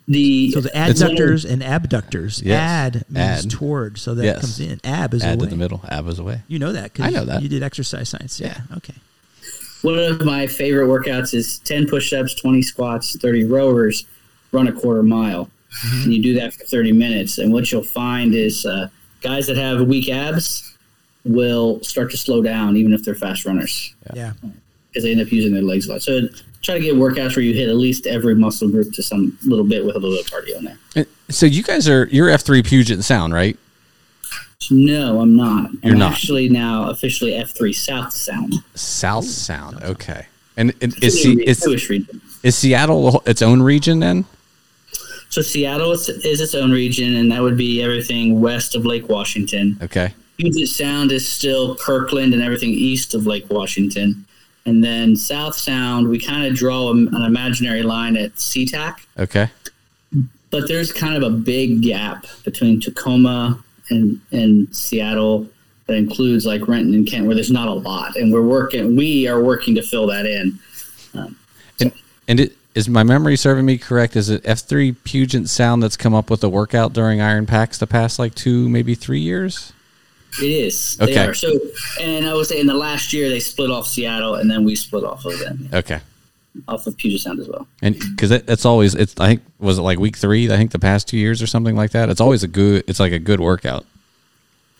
the So the adductors and abductors. Yes. Ad means Ad. toward, so that Yes. comes in. Ab is Add away. to the middle. Ab is away. You know that? 'cause I know that. You did exercise science. Yeah. Okay. one of my favorite workouts is ten push ups, twenty squats, thirty rowers, run a quarter mile, Mm-hmm. and you do that for thirty minutes. And what you'll find is uh, guys that have weak abs will start to slow down, even if they're fast runners. Yeah. because they end up using their legs a lot. So try to get workouts where you hit at least every muscle group to some little bit with a little bit of cardio in there. And So you guys are you're F three Puget Sound, right? No, I'm not. You're I'm not. actually now officially F3 South Sound. South Sound. Okay. And, and is, Se- is is Seattle its own region then? So Seattle is, is its own region, and that would be everything west of Lake Washington. Okay. Puget Sound is still Kirkland and everything east of Lake Washington. And then South Sound, we kind of draw an imaginary line at SeaTac, Okay. but there's kind of a big gap between Tacoma and, and Seattle that includes like Renton and Kent, where there's not a lot. And we're working, we are working to fill that in. Um, and and it is my memory serving me correct? Is it F three Puget Sound that's come up with a workout during Iron PAX the past like two, maybe three years? It is. They are. So, and I would say in the last year, they split off Seattle and then we split off of them, Okay. off of Puget Sound as well. And because it, it's always it's I think was it like week three? I think the past two years or something like that. It's always a good. It's like a good workout.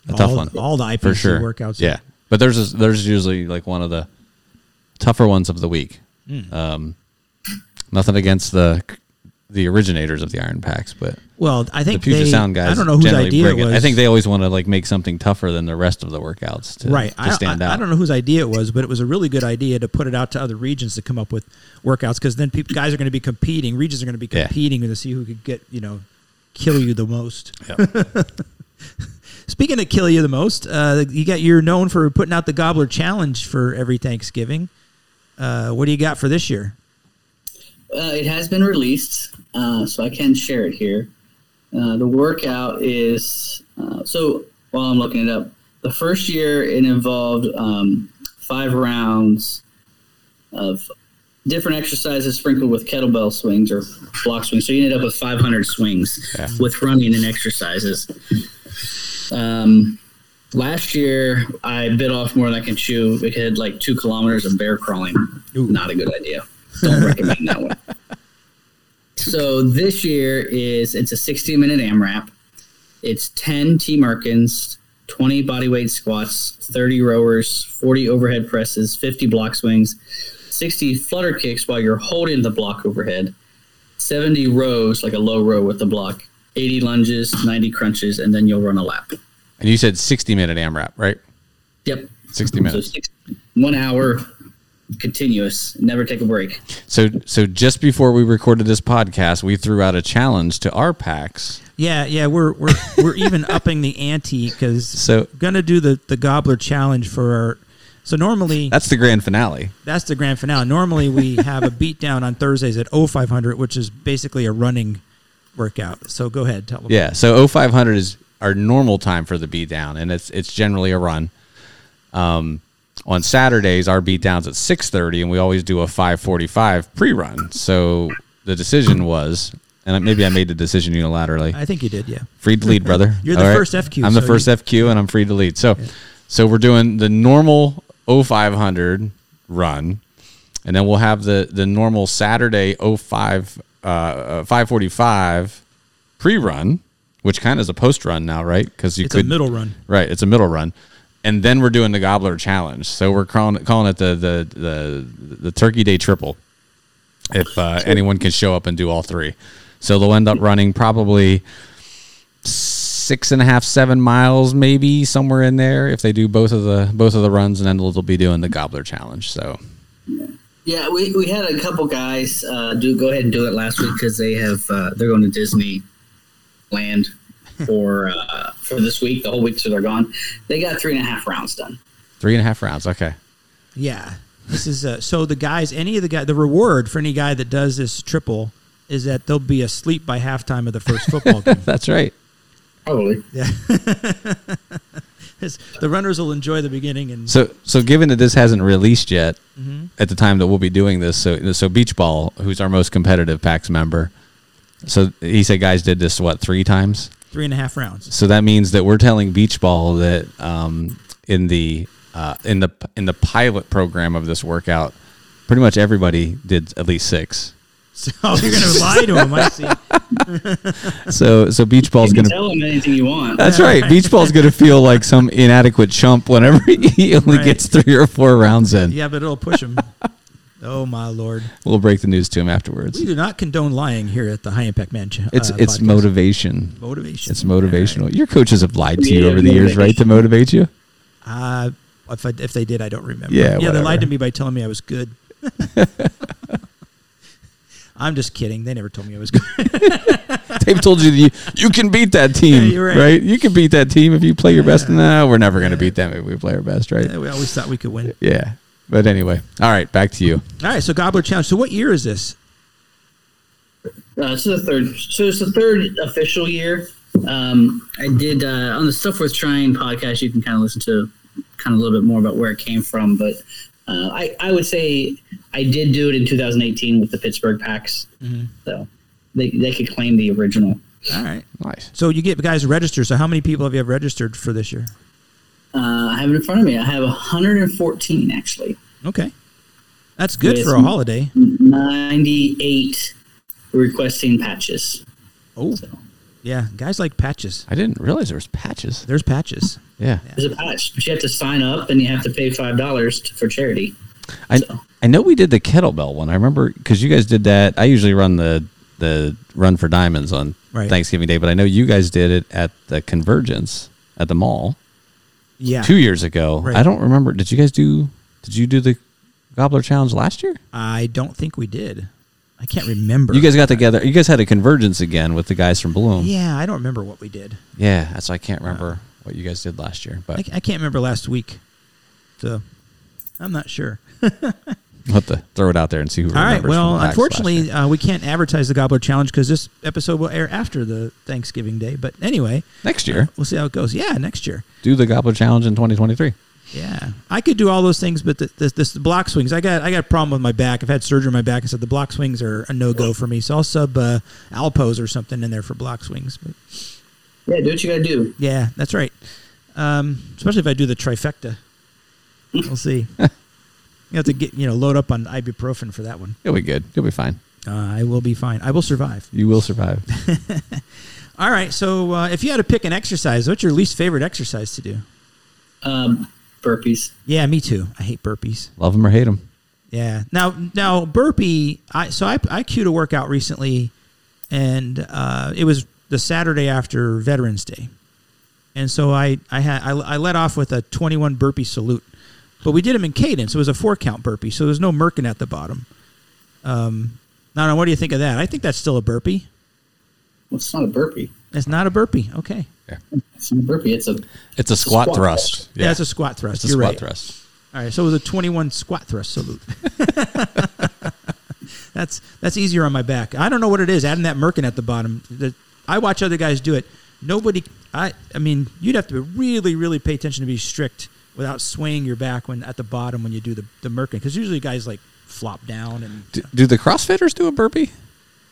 A tough one All the IPC for sure. workouts. Yeah, but there's a, there's usually like one of the tougher ones of the week. Hmm. Um, nothing against the the originators of the Iron PAX, but Well, I think the think Puget they, Sound guys. I don't know whose idea it bring was. I think they always want to like make something tougher than the rest of the workouts to, right. to I, stand I, out. I don't know whose idea it was, but it was a really good idea to put it out to other regions to come up with workouts because then people, guys are going to be competing. Regions are going to be Yeah. competing to see who could get you know kill you the most. Speaking of kill you the most, uh, you got you're known for putting out the Gobbler Challenge for every Thanksgiving. Uh, what do you got for this year? Uh, it has been released, uh, so I can share it here. Uh, the workout is uh, so while I'm looking it up, the first year it involved um, five rounds of different exercises sprinkled with kettlebell swings or block swings. So you ended up with 500 swings with running and exercises. Um, last year I bit off more than I can chew. We had like two kilometers of bear crawling. Not a good idea. Don't recommend that one. So this year is it's a 60 minute AMRAP. It's 10 T Merkins, 20 bodyweight squats, 30 rowers, 40 overhead presses, 50 block swings, 60 flutter kicks while you're holding the block overhead, 70 rows like a low row with the block, 80 lunges, 90 crunches, and then you'll run a lap. and you said sixty minute AMRAP, right? Yep. Sixty So minutes. six, one hour continuous, never take a break. So so just before we recorded this podcast, we threw out a challenge to our packs. Yeah, yeah, we're we're we're even upping the ante because So- gonna do the the Gobbler Challenge for our. So normally That's the grand finale. that's the grand finale. Normally we have a beatdown on Thursdays at 0500, which is basically a running workout. So go ahead, tell them. Yeah. So 0500 is our normal time for the beat down, and it's it's generally a run. Um, on Saturdays, our beat down's at 6:30, and we always do a 5:45 pre-run. So the decision was, and maybe I made the decision unilaterally. I think you did. Yeah. free to lead, brother. You're the All first FQ, I'm the so first you- FQ, and I'm free to lead. So, so we're doing the normal 0500 run, and then we'll have the the normal Saturday 05 uh, uh, 545 pre-run, which kind of is a post run now, right? Because you It's could a middle run. Right, it's a middle run. And then we're doing the gobbler challenge. So we're calling it, calling it the, the the the turkey day triple. If uh, anyone can show up and do all three, so they'll end up running probably six and a half, seven miles, maybe somewhere in there. If they do both of the both of the runs, and then they'll be doing the gobbler challenge. So Yeah, we, we had a couple guys uh, do go ahead and do it last week because they have uh, they're going to Disney Land for uh, for this week, the whole week, so they're gone. They got three and a half rounds done. three and a half rounds. Okay, Yeah. This is uh, so the guys. Any of the guy. The reward for any guy that does this triple is that they'll be asleep by halftime of the first football game. that's right. Probably. Yeah. the runners will enjoy the beginning and So, so given that this hasn't released yet, Mm-hmm. at the time that we'll be doing this, so so Beach Ball, who's our most competitive PAX member, so he said guys did this what three times. Three and a half rounds. So that means that we're telling Beach Ball that um, in the uh, in the in the pilot program of this workout, pretty much everybody did at least six. So you're going to lie to him. I see. So so Beach Ball's You can gonna. tell them anything you want. That's right. Beach Ball's gonna feel like some inadequate chump whenever he only Right. gets three or four rounds in. Yeah, but it'll push him. Oh my lord! We'll break the news to him afterwards. We do not condone lying here at the High Impact Man. Ch- It's uh, it's podcast. motivation. motivation. It's motivational. Your coaches have lied to you Yeah, over the years, right, to motivate you? Uh, if I, if they did, I don't remember. Yeah, yeah, they lied to me by telling me I was good. I'm just kidding. They never told me I was good. They've told you that you, you can beat that team, Yeah, right. right. You can beat that team if you play your best. No, we're never going to beat them if we play our best, right? we always thought we could win. Yeah. But anyway, all right, back to you. All right, so Gobbler Challenge. So what year is this? Uh, this is the third. So it's the third official year. Um, I did uh, on the Stuff Worth Trying podcast. You can kind of listen to kind of a little bit more about where it came from, but uh, I I would say I did do it in 2018 with the Pittsburgh PAX. So they they could claim the original. All right. Nice. So you get guys registered. So how many people have you have registered for this year? Uh, I have it in front of me. I have 114 actually. Okay. That's good With for a holiday. 98 requesting patches. Oh, So yeah. Guys like patches. I didn't realize there was patches. There's patches. Yeah. there's a patch, but you have to sign up and you have to pay five dollars for charity. I So- I know we did the kettlebell one. I remember because you guys did that. I usually run the the run for diamonds on Right. Thanksgiving Day, but I know you guys did it at the Convergence at the mall Yeah. two years ago. Right. I don't remember. Did you guys do? Did you do the Gobbler Challenge last year? I don't think we did. I can't remember. You guys got together. You guys had a convergence again with the guys from Bloom. Yeah, I don't remember what we did. Yeah, that's I can't remember what you guys did last year. But I, I can't remember last week. So I'm not sure. we'll have to throw it out there and see who. All right. remembers Well, from PAX last unfortunately, uh, we can't advertise the Gobbler Challenge because this episode will air after the Thanksgiving Day. But anyway, next year we'll see how it goes. Yeah, next year. do the Gobbler Challenge in 2023. Yeah, I could do all those things, but the, this, this the block swings. I got I got a problem with my back. I've had surgery on my back, and said the block swings are a no go for me. So I'll sub uh, Alpos or something in there for block swings. But Yeah, do what you gotta do. yeah, that's right. Um, especially if I do the trifecta. We'll see. you have to get you know load up on ibuprofen for that one. You'll be good. You'll be fine. Uh, I will be fine. I will survive. You will survive. All right. So uh, if you had to pick an exercise, what's your least favorite exercise to do? Um, burpees. Yeah, me too. I hate burpees. Love them or hate them. Yeah. Now, now burpee. I so I I queued a workout recently, and uh, it was the Saturday after Veterans Day, and so I I had I, I let off with a 21 burpee salute, but we did them in cadence. It was a four count burpee, so there's no merkin at the bottom. Um, I don't know. What do you think of that? I think that's still a burpee. Well, it's not a burpee. It's not a burpee. Okay. Yeah. It's not a burpee. It's a It's a squat, squat thrust. Yeah, it's a squat thrust. It's a You're squat right. thrust. All right, so it was a 21 squat thrust salute. that's that's easier on my back. I don't know what it is. Adding that merkin at the bottom. The, I watch other guys do it. Nobody. I. I mean, you'd have to really, really pay attention to be strict without swaying your back when at the bottom when you do the the merkin because usually guys like flop down and Do, do the CrossFitters do a burpee,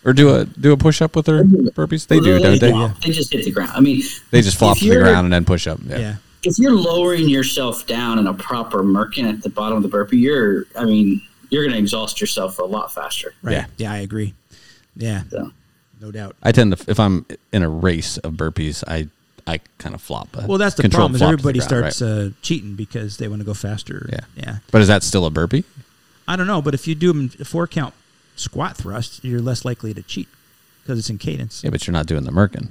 or do a do a push up with their burpees? They do, don't they? flop. They just hit the ground. I mean, They just flop to the ground and then push up. Yeah. yeah. If you're lowering yourself down in a proper merkin at the bottom of the burpee, you're. I mean, you're going to exhaust yourself a lot faster. Right. Yeah. Yeah. I agree. Yeah. So. No doubt. I tend to if I'm in a race of burpees, I I kind of flop. a Well, that's the problem. Is flop the everybody ground, starts right. uh, cheating because they want to go faster. Yeah. Yeah. But is that still a burpee? I don't know, but if you do them in four count squat thrust, you're less likely to cheat because it's in cadence. Yeah, but you're not doing the merkin.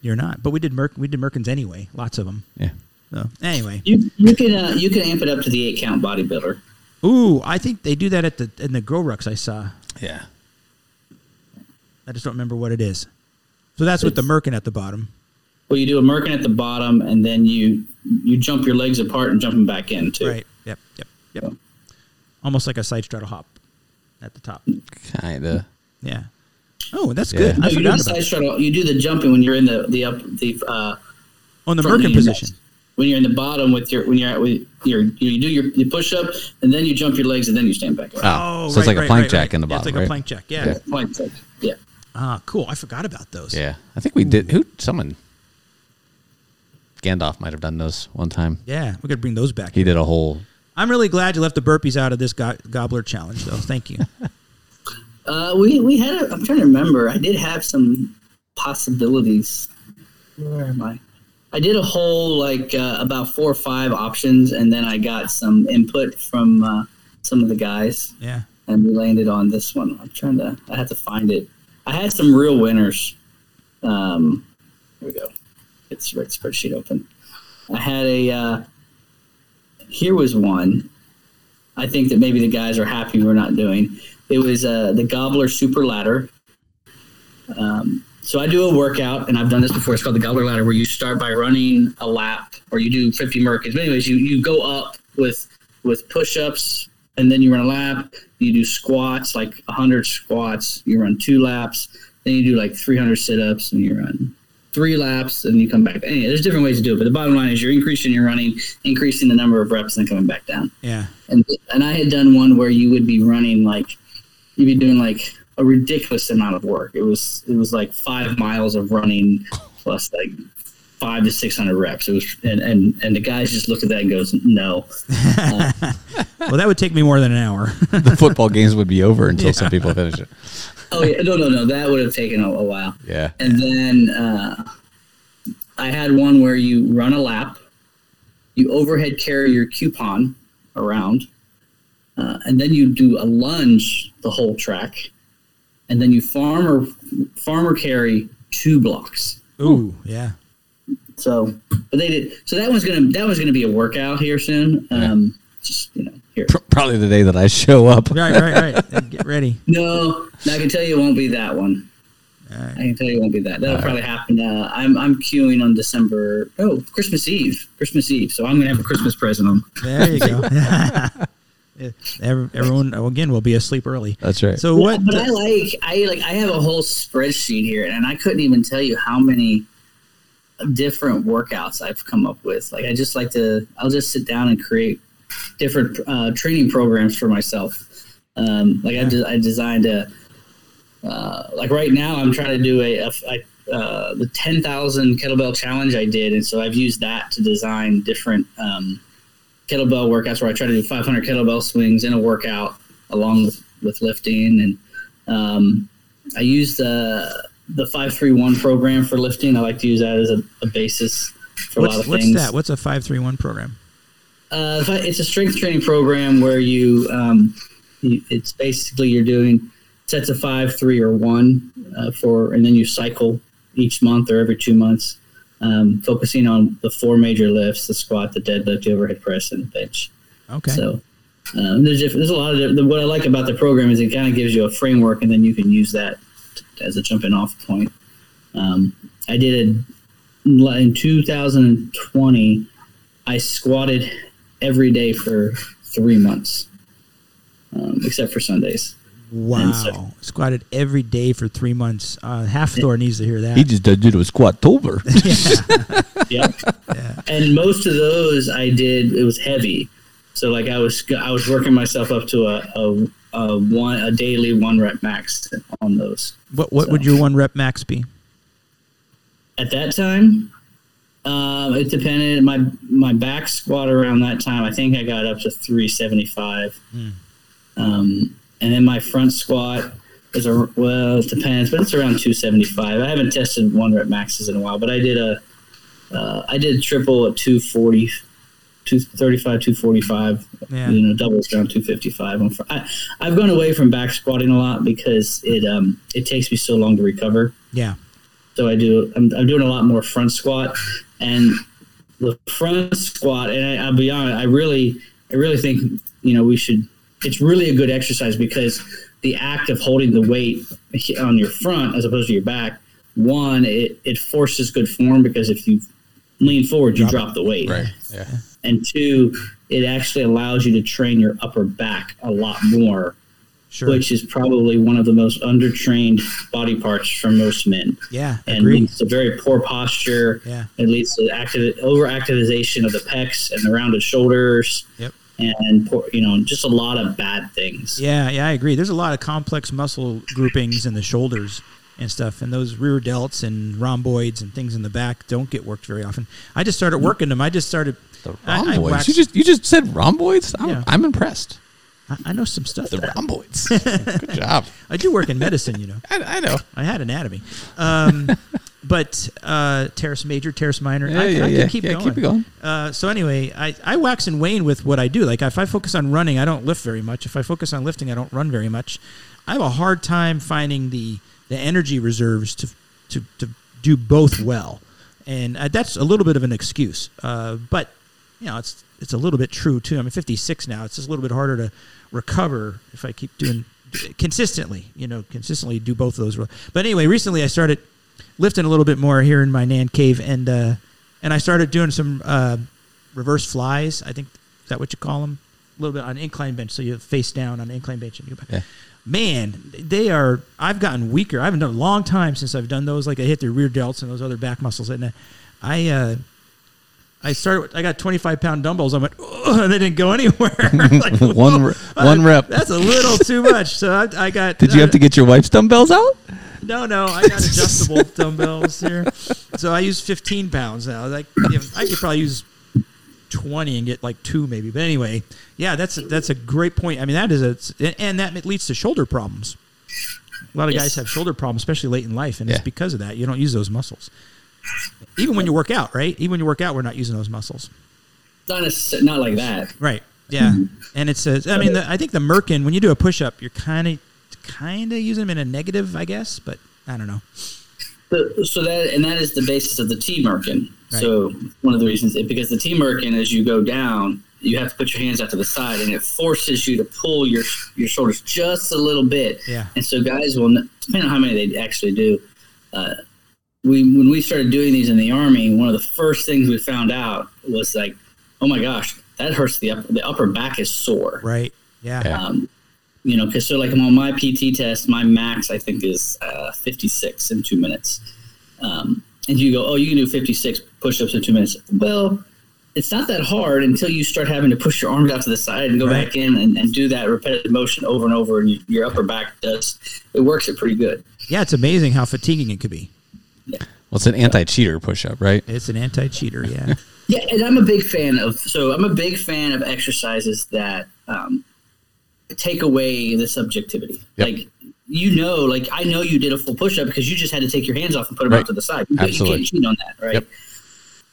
You're not. But we did Merc. We did Merkins anyway. Lots of them. Yeah. So anyway, You you can uh, you can amp it up to the eight count bodybuilder. ooh, I think they do that at the in the GORUCKs I saw. Yeah. I just don't remember what it is. So that's with the Merkin at the bottom. Well, you do a merkin at the bottom, and then you you jump your legs apart and jump them back in too. Right. Yep. Yep. Yep. Almost like a side straddle hop at the top. Kinda. Yeah. Oh, that's Yeah. good. No, I you do the side straddle. You do the jumping when you're in the the up the uh, on the Merkin position. rest. When you're in the bottom with your when you're at with your you do your you push up and then you jump your legs and then you stand back up. Oh, so it's like a plank jack in the Yeah, bottom, It's like right? a plank jack. Yeah. Yeah. Plank jack. Yeah. Ah, cool. I forgot about those. Yeah. I think we did. Who? Someone. Gandalf might have done those one time. Yeah. We could bring those back. He did a whole. I'm really glad you left the burpees out of this go- gobbler challenge, though. Thank you. Uh, we we had. A, I'm trying to remember. I did have some possibilities. Where am I? I did a whole like uh, about four or five options, and then I got some input from uh, some of the guys, yeah. and we landed on this one. I'm trying to. I had to find it. I had some real winners. Um, here we go. It's right spreadsheet open. I had a. Uh, here was one. I think that maybe the guys are happy we're not doing. it was uh, the Gobbler Super Ladder. Um, so I do a workout, and I've done this before. It's called the Gobbler Ladder, where you start by running a lap, or you do 50 Merkins. But anyways, you, you go up with with push-ups, and then you run a lap. You do squats, like 100 squats. You run two laps. Then you do like 300 sit-ups, and you run three laps, and you come back. Anyway, there's different ways to do it, but the bottom line is you're increasing your running, increasing the number of reps, and coming back down. Yeah. And and I had done one where you would be running like you'd be doing like a ridiculous amount of work. It was it was like five miles of running plus like five to six hundred reps. It was and, and and the guys just looked at that and goes, No. Well, that would take me more than an hour. the football games would be over until some people finish it. Oh yeah, no, no, no. That would have taken a, a while. Yeah. And then uh, I had one where you run a lap, you overhead carry your coupon around, uh, and then you do a lunge the whole track, and then you farmer farmer carry two blocks. Ooh, yeah. So, but they did. So that one's gonna that one's gonna be a workout here soon. Um, Just you know here. Pr- Probably the day that I show up. Right, right, right. Get ready. No, I can tell you it won't be that one. Alright. I can tell you it won't be that. That'll probably happen. Uh, I'm I'm queuing on December. Oh, Christmas Eve. Christmas Eve. So I'm gonna have a Christmas present on. There you go. Everyone oh, again will be asleep early. That's right. So what? But I like I like I have a whole spreadsheet here, and I couldn't even tell you how many different workouts I've come up with. Like I just like to. I'll just sit down and create different uh, training programs for myself. Um, like I, de- I designed a. Uh, like right now, I'm trying to do a, a, a uh, the 10,000 kettlebell challenge I did, and so I've used that to design different um, kettlebell workouts where I try to do 500 kettlebell swings in a workout along with, with lifting, and um, I use the the 531 program for lifting. I like to use that as a, a basis for a lot what's, of what's things. that? What's a five three one program? Uh, it's a strength training program where you, um, you, it's basically you're doing sets of five, three, or one uh, for, and then you cycle each month or every two months, um, focusing on the four major lifts: the squat, the deadlift, the overhead press, and the bench. Okay. So um, there's there's a lot of what I like about the program is it kind of gives you a framework, and then you can use that t- as a jumping off point. Um, I did it in 2020. I squatted every day for three months, um, except for Sundays. wow. so- Squatted every day for three months. Uh, half Thor needs to hear that. He just did a squat over. Yep. And most of those I did it was heavy, so like I was I was working myself up to a, a, a one a daily one rep max on those. what what would your one rep max be? At that time, um, it depended. My my back squat around that time, I think I got up to three seventy five, um, and then my front squat is a well, it depends, but it's around two seventy five. I haven't tested one rep maxes in a while, but I did a uh, I did triple at 240, 235, 245. Yeah. You know, doubles around 255. Fr- I, I've gone away from back squatting a lot because it um it takes me so long to recover. Yeah. So I do. I'm, I'm doing a lot more front squat, and the front squat. And I, I'll be honest, I really, I really think you know we should. It's really a good exercise because the act of holding the weight on your front as opposed to your back. One, it, it forces good form because if you lean forward, you drop the weight. right. Yeah. And two, it actually allows you to train your upper back a lot more, Sure. which is probably one of the most undertrained body parts for most men yeah. and Agreed. leads to very poor posture. Yeah. It leads to active overactivization of the pecs and the rounded shoulders. Yep. And poor, you know, just a lot of bad things. Yeah, yeah, I agree. There's a lot of complex muscle groupings in the shoulders and stuff, and those rear delts and rhomboids and things in the back don't get worked very often. I just started working them. I just started. The I- I rhomboids. waxed- you just you just said rhomboids. I'm, Yeah. I'm impressed. I, I know some stuff. The rhomboids. Good job. I do work in medicine, you know. I, I know. I had anatomy, um, but uh, teres major, teres minor. Yeah, I, yeah, I yeah. can keep Yeah, going. keep going. Uh, so anyway, I, I wax and wane with what I do. Like if I focus on running, I don't lift very much. If I focus on lifting, I don't run very much. I have a hard time finding the the energy reserves to to, to do both well, and uh, that's a little bit of an excuse. Uh, but you know, it's it's a little bit true too. I'm 56 now. It's just a little bit harder to recover if I keep doing consistently. You know, consistently do both of those. But anyway, recently I started lifting a little bit more here in my Nan cave, and uh, and I started doing some uh, reverse flies. I think is that what you call them? A little bit on incline bench, so you face down on incline bench and you go back. Yeah. Man, they are. I've gotten weaker. I haven't done a long time since I've done those. Like I hit the rear delts and those other back muscles, and I. Uh, I started. I got 25 pound dumbbells. I went, oh, and they didn't go anywhere. like, One whoa, re- one I- rep. That's a little too much. So I, I got. Did you have to get your wife's dumbbells out? No, no, I got adjustable dumbbells here. So I use 15 pounds now. Like you know, I could probably use 20 and get like two maybe. But anyway, yeah, that's a, that's a great point. I mean, that is a and that leads to shoulder problems. A lot of Yes. guys have shoulder problems, especially late in life, and Yeah. it's because of that. You don't use those muscles. Even when you work out, right? Even when you work out, we're not using those muscles. Not necessarily, not like that. Right. Yeah. And it says, I mean, the, I think the Merkin, when you do a push up, you're kind of, kind of using them in a negative, I guess, but I don't know. So, so that and that is the basis of the T Merkin. So one of the reasons because the T Merkin, as you go down, you have to put your hands out to the side, and it forces you to pull your your shoulders just a little bit. Yeah. And so guys will, depending on how many they actually do, uh, we when we started doing these in the army, one of the first things we found out was like, oh my gosh, that hurts the upper, the upper back is sore. Right. Yeah. Yeah. Um, you know, because so like I'm on my PT test, my max I think is uh, 56 in two minutes. Um, and you go, oh, you can do 56 push-ups in two minutes. Well, it's not that hard until you start having to push your arms out to the side and go Right. back in and, and do that repetitive motion over and over, and you, your upper back does it works it pretty good. Yeah. It's amazing how fatiguing it could be. Well, it's an anti-cheater push-up, right? It's an anti cheater. Yeah. Yeah, and I'm a big fan of. So I'm a big fan of exercises that um, take away the subjectivity. Yep. Like you know, like I know you did a full push up because you just had to take your hands off and put them Right. out to the side. You, Absolutely. you can't cheat on that, right? Yep.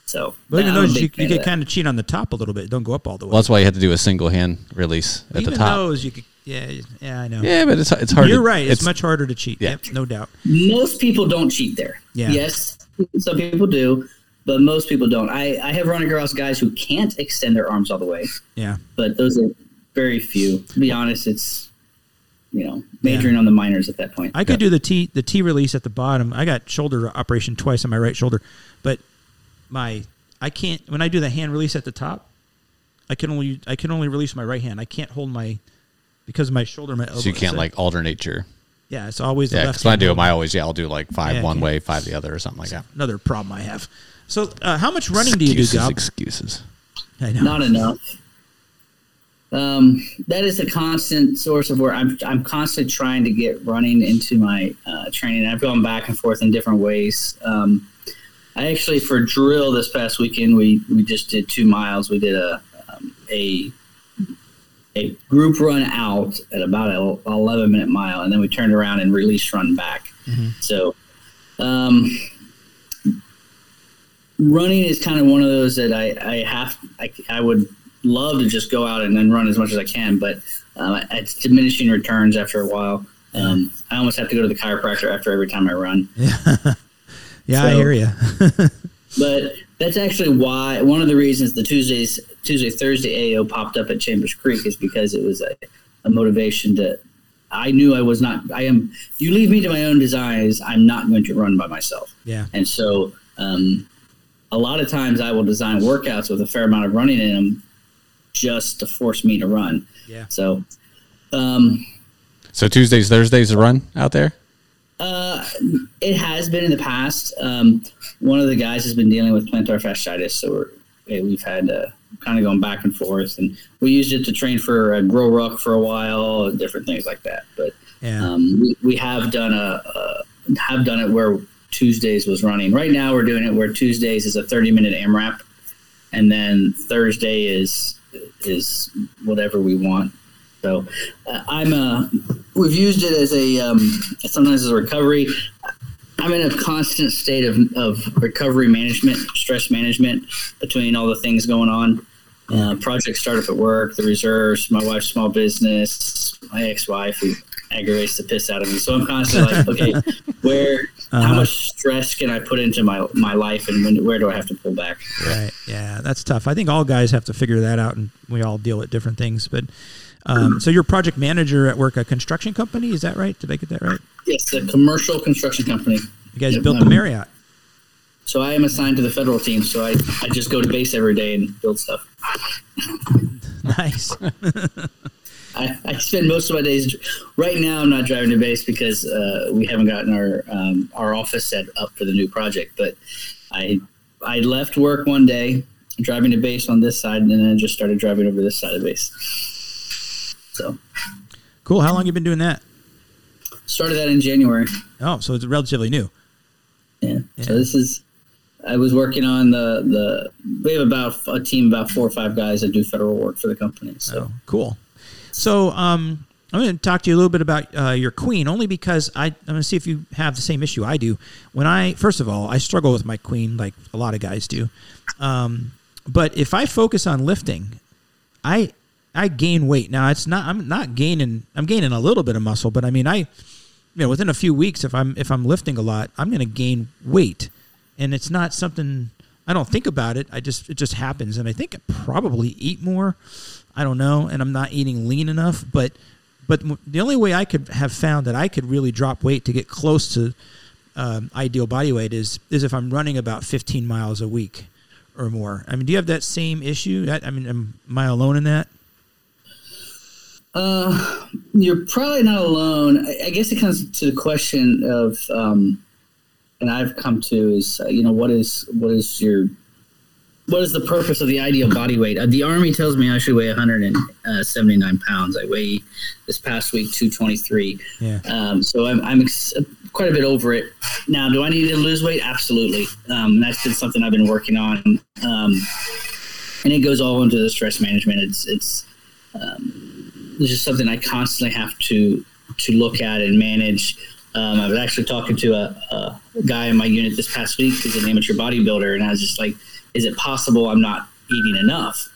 So, But even I'm those, you, fan you of get that. kind of cheat on the top a little bit. Don't go up all the way. Well, that's why you had to do a single hand release at even the top. those, you could. Yeah. Yeah. I know. Yeah, but it's it's hard. You're to, right. It's, much harder to cheat. Yeah. Yep. No doubt. most people don't cheat there. Yeah. Yes, some people do, but most people don't. I, I have run across guys who can't extend their arms all the way, Yeah. but those are very few. To be honest, it's you know majoring on the minors at that point. I could do the T the T release at the bottom. I got shoulder operation twice on my right shoulder, but my I can't when I do the hand release at the top. I can only I can only release my right hand. I can't hold my because of my shoulder, my elbow. So you can't So- like alternate your. yeah. It's always the Yeah, because when I do them, I always yeah I'll do like five Yeah, one way, five the other, or something like that. another problem I have. So uh, how much running do you do, Excuses, Gob? excuses. I know. Not enough. Um, that is a constant source of where I'm. I'm constantly trying to get running into my uh, training. I've gone back and forth in different ways. Um, I actually for drill this past weekend we we just did two miles. We did a um, a a group run out at about a 11 minute mile, and then we turned around and release run back. So. Um, running is kind of one of those that I, I have I, I would love to just go out and then run as much as I can, but um, it's diminishing returns after a while. Um, I almost have to go to the chiropractor after every time I run. Yeah, I So- hear you. But that's actually why one of the reasons the Tuesdays Tuesday Thursday AO popped up at Chambers Creek is because it was a, a motivation to. I knew I was not. I am. You leave me to my own designs. I'm not going to run by myself. yeah. And so, um, a lot of times I will design workouts with a fair amount of running in them just to force me to run. Yeah. So, um, So Tuesdays, Thursdays, a run out there. Uh, it has been in the past. Um, one of the guys has been dealing with plantar fasciitis, so we're, eh, we've had uh, kind of going back and forth, and we used it to train for a GORUCK for a while, different things like that. But Yeah. um, we, we have done a, a have done it where Tuesdays was running. Right now, we're doing it where Tuesdays is a thirty minute AMRAP, and then Thursday is is whatever we want. So uh, I'm a. We've used it as a um, sometimes as a recovery. I'm in a constant state of, of recovery management, stress management between all the things going on. Uh, project startup at work, the reserves, my wife's small business, my ex-wife who aggravates the piss out of me. So I'm constantly like, okay, where, how much stress can I put into my my life, and when, where do I have to pull back? Right. Yeah, that's tough. I think all guys have to figure that out, and we all deal with different things. But Um, so you're project manager at work a construction company. Is that right? Did I get that right? Yes, a commercial construction company. You guys Yep, built the Marriott. So I am assigned to the federal team. So I, I just go to base every day and build stuff. Nice. I, I spend most of my days. Right now, I'm not driving to base because uh, we haven't gotten our um, our office set up for the new project. But I I left work one day, driving to base on this side, and then I just started driving over this side of base. So cool. How long you been doing that? started that in January. Oh, so it's relatively new. Yeah. Yeah. So this is. I was working on the the. We have about a team about four or five guys that do federal work for the company. So Oh, cool. So, um, I'm going to talk to you a little bit about uh, your queen, only because I, I'm going to see if you have the same issue I do. When I, first of all, I struggle with my queen like a lot of guys do. Um, but if I focus on lifting, I, I gain weight. Now it's not, I'm not gaining, I'm gaining a little bit of muscle, but I mean, I, you know, within a few weeks, if I'm, if I'm lifting a lot, I'm going to gain weight and it's not something I don't think about it. I just, it just happens. And I think I probably eat more. I don't know, and I'm not eating lean enough. But but the only way I could have found that I could really drop weight to get close to um, ideal body weight is is if I'm running about 15 miles a week or more. I mean, do you have that same issue? I, I mean, am, am I alone in that? Uh, you're probably not alone. I, I guess it comes to the question of, um, and I've come to is, uh, you know, what is what is your what is the purpose of the ideal body weight? Uh, the army tells me I should weigh 179 pounds. I weigh this past week 223. Yeah. Um, so I'm, I'm ex- quite a bit over it now. Do I need to lose weight? Absolutely. Um, that's been something I've been working on, um, and it goes all into the stress management. It's it's it's just something I constantly have to to look at and manage. Um, I was actually talking to a, a guy in my unit this past week who's an amateur bodybuilder, and I was just like, "Is it possible I'm not eating enough?"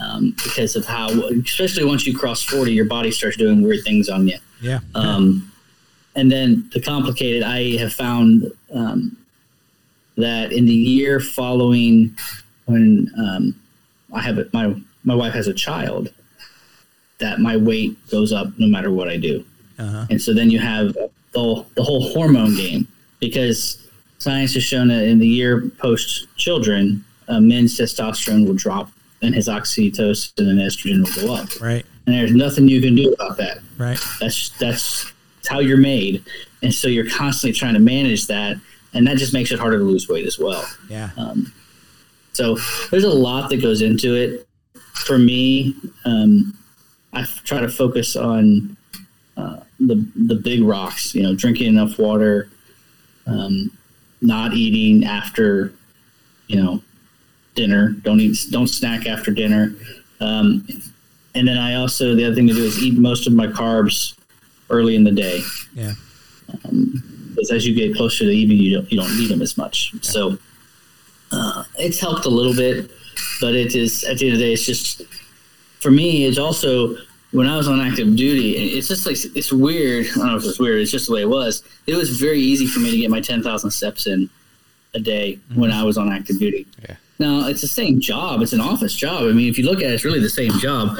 Um, because of how, especially once you cross forty, your body starts doing weird things on you. Yeah. Um, and then to complicate it, I have found um, that in the year following when um, I have a, my my wife has a child, that my weight goes up no matter what I do. Uh-huh. And so then you have the, the whole hormone game because science has shown that in the year post children, uh, men's testosterone will drop and his oxytocin and estrogen will go up. Right. And there's nothing you can do about that. Right. That's that's how you're made, and so you're constantly trying to manage that, and that just makes it harder to lose weight as well. Yeah. Um, so there's a lot that goes into it. For me, um, I f- try to focus on uh, the the big rocks. You know, drinking enough water, um, not eating after, you know, dinner. Don't eat. Don't snack after dinner. Um, and then I also the other thing to do is eat most of my carbs early in the day Yeah. because as you get closer to the evening, you don't you don't need them as much. So uh, it's helped a little bit, but it is at the end of the day, it's just for me. It's also when I was on active duty. It's just like it's weird. I don't know if it's weird. It's just the way it was. It was very easy for me to get my ten thousand steps in a day mm-hmm. when I was on active duty. Yeah. Now it's the same job. It's an office job. I mean, if you look at it, it's really the same job.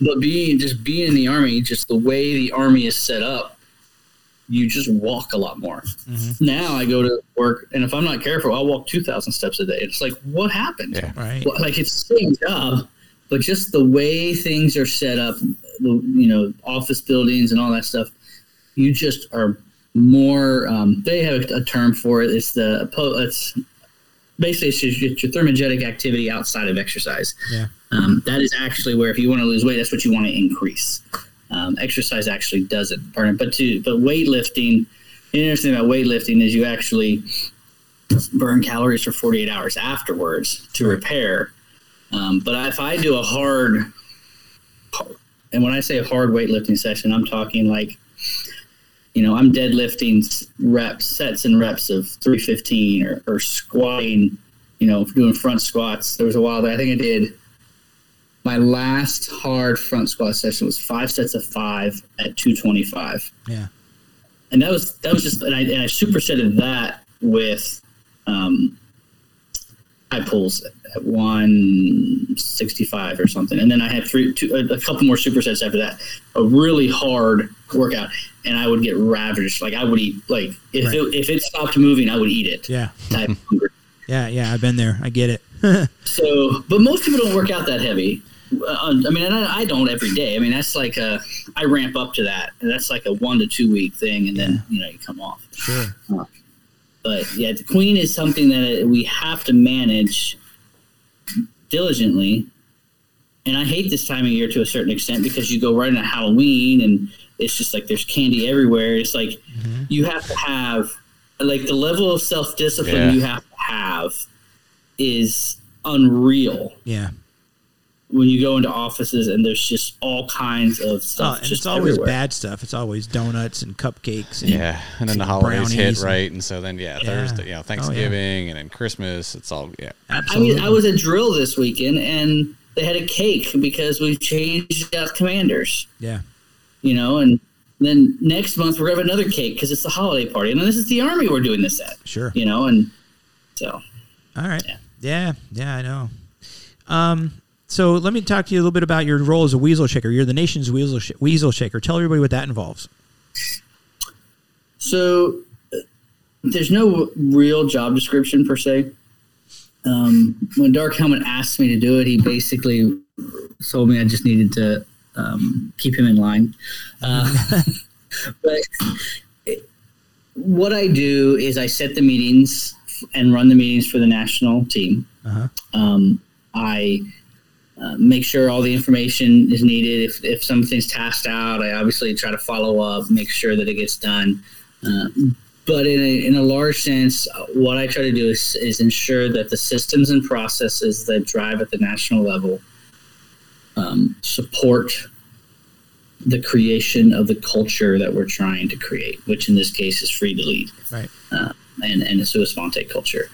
But being just being in the army, just the way the army is set up, you just walk a lot more. Mm-hmm. Now I go to work, and if I'm not careful, I'll walk two thousand steps a day. It's like, what happened? Yeah. Right. Well, like it's the same job, but just the way things are set up, the you know, office buildings and all that stuff, you just are more. Um, they have a, term for it. It's the it's basically it's your, your thermogenic activity outside of exercise. Yeah. Um, that is actually where if you want to lose weight, that's what you want to increase. Um, exercise actually doesn't it, but to but weightlifting. The interesting about weightlifting is you actually burn calories for 48 hours afterwards to repair. Um, but if I do a hard, and when I say a hard weightlifting session, I'm talking like, you know, I'm deadlifting reps, sets and reps of 315 or, or squatting, you know, doing front squats. There was a while that I think I did my last hard front squat session was five sets of five at 225 Yeah. and that was that was just and I, and I supersetted that with um, high pulls at 165 or something, and then I had three, two, a, a couple more supersets after that. A really hard workout, and I would get ravaged. Like I would eat, like if Right. it, if it stopped moving, I would eat it. Yeah. Yeah, yeah, I've been there. I get it. So, but most people don't work out that heavy. Uh, I mean, I, I don't every day. I mean, that's like a I ramp up to that, and that's like a one to two week thing, and then you know you come off. Sure. But yeah, the queen is something that we have to manage diligently. And I hate this time of year to a certain extent because you go right into Halloween and it's just like there's candy everywhere. It's like mm-hmm. you have to have like the level of self discipline Yeah. you have to have is unreal Yeah. When you go into offices and there's just all kinds of Oh, stuff. and just it's always everywhere. bad stuff. It's always donuts and cupcakes. And Yeah, and then the holidays hit brownies and- right, and so then yeah, Yeah. Thursday, you Oh, know, yeah. Thanksgiving, and then Christmas. It's all yeah. I mean, I was at drill this weekend and they had a cake because we've changed out commanders, yeah. you know, and then next month we're gonna have another cake because it's the holiday party, and this is the army we're doing this at, Sure. you know, and so All right. Yeah. Yeah. Yeah, I know. Um, so let me talk to you a little bit about your role as a weasel shaker. You're the nation's weasel sh- weasel shaker. Tell everybody what that involves. So uh, there's no real job description per se. Um, when Dark Helmet asked me to do it, he basically told me I just needed to um, keep him in line. Uh, but it, what I do is I set the meetings and run the meetings for the national team. Uh-huh. Um, I uh, make sure all the information is needed. If, if something's tasked out, I obviously try to follow up, make sure that it gets done. Uh, but in a, in a large sense, uh, what I try to do is, is ensure that the systems and processes that drive at the national level um, support the creation of the culture that we're trying to create, which in this case is free to lead Right. uh, and, and a sua sponte culture,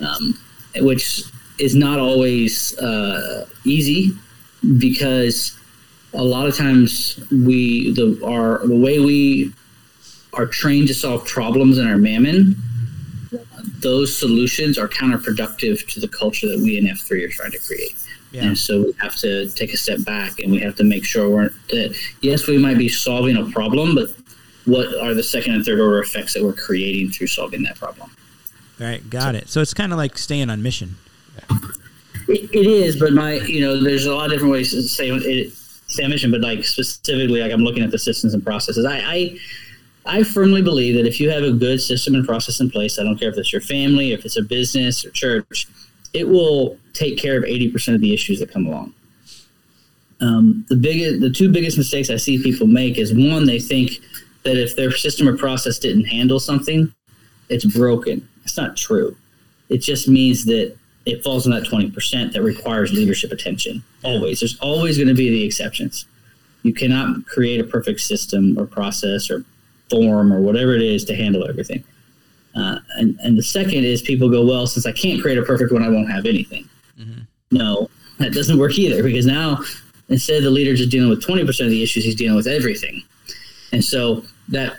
um, which is not always uh, easy because a lot of times we the our the way we are trained to solve problems in our mammon those solutions are counterproductive to the culture that we in F3 are trying to create. Yeah. And so we have to take a step back and we have to make sure we're, that, yes, we might be solving a problem, but what are the second and third order effects that we're creating through solving that problem? Right. Got it. So it's kind of like staying on mission. It, it is, but my, you know, there's a lot of different ways to say it, stay on mission, but like specifically, like I'm looking at the systems and processes. I, I, I firmly believe that if you have a good system and process in place, I don't care if it's your family, if it's a business or church, it will take care of 80% of the issues that come along. Um, the biggest, the two biggest mistakes I see people make is one, they think that if their system or process didn't handle something, it's broken. It's not true. It just means that it falls in that 20% that requires leadership attention. Always. There's always going to be the exceptions. You cannot create a perfect system or process or form or whatever it is to handle everything. Uh, and, and the second is people go, well, since I can't create a perfect one, I won't have anything. No, that doesn't work either because now instead of the leader just dealing with 20% of the issues, he's dealing with everything. And so that,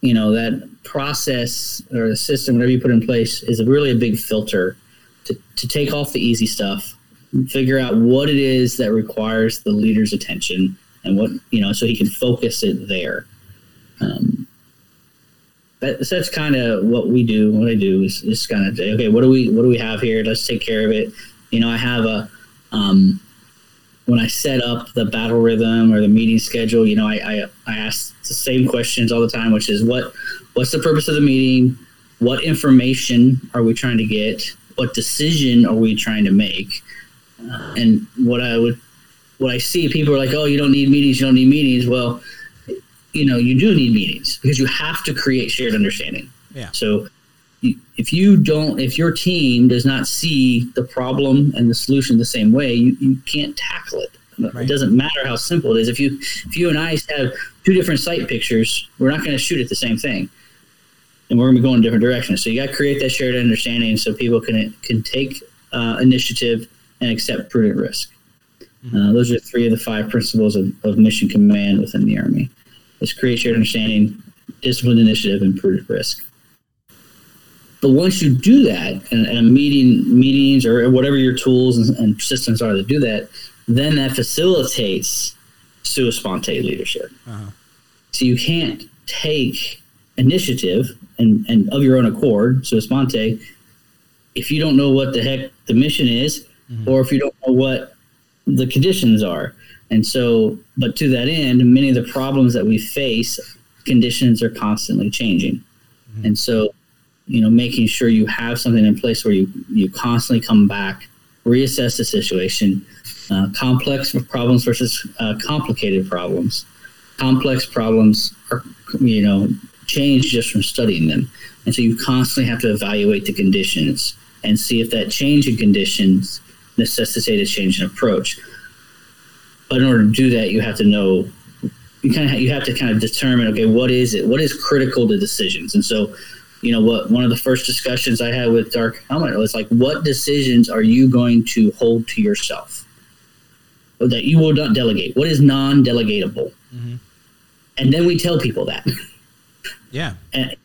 you know, that process or the system, whatever you put in place, is really a big filter to, to take off the easy stuff, figure out what it is that requires the leader's attention and what, you know, so he can focus it there. Um, that, so that's kind of what we do. What I do is just kind of okay, what do we what do we have here? Let's take care of it. You know, I have a um, when I set up the battle rhythm or the meeting schedule. You know, I, I I ask the same questions all the time, which is what what's the purpose of the meeting? What information are we trying to get? What decision are we trying to make? Uh, and what I would what I see people are like, oh, you don't need meetings. You don't need meetings. Well you know you do need meetings because you have to create shared understanding Yeah. so you, if you don't if your team does not see the problem and the solution the same way you, you can't tackle it Right. it doesn't matter how simple it is if you if you and i have two different sight pictures we're not going to shoot at the same thing and we're going to be going different directions so you got to create that shared understanding so people can can take uh, initiative and accept prudent risk. Uh, those are three of the five principles of, of mission command within the army. Is create shared understanding, disciplined initiative, and prudent risk. But once you do that, and, and meeting, meetings, or whatever your tools and, and systems are to do that, then that facilitates sua sponte leadership. So you can't take initiative and, and of your own accord, sua sponte, if you don't know what the heck the mission is, or if you don't know what the conditions are. And so, but to that end, many of the problems that we face, conditions are constantly changing. And so, you know, making sure you have something in place where you, you constantly come back, reassess the situation, uh, complex problems versus uh, complicated problems. Complex problems are, you know, change just from studying them. And so you constantly have to evaluate the conditions and see if that change in conditions necessitate a change in approach. But in order to do that, you have to know you kind of you have to kind of determine okay, what is it? What is critical to decisions? And so, you know, what one of the first discussions I had with Dark Helmet was like, what decisions are you going to hold to yourself that you will not delegate? What is non-delegatable? Mm-hmm. And then we tell people that. Yeah. And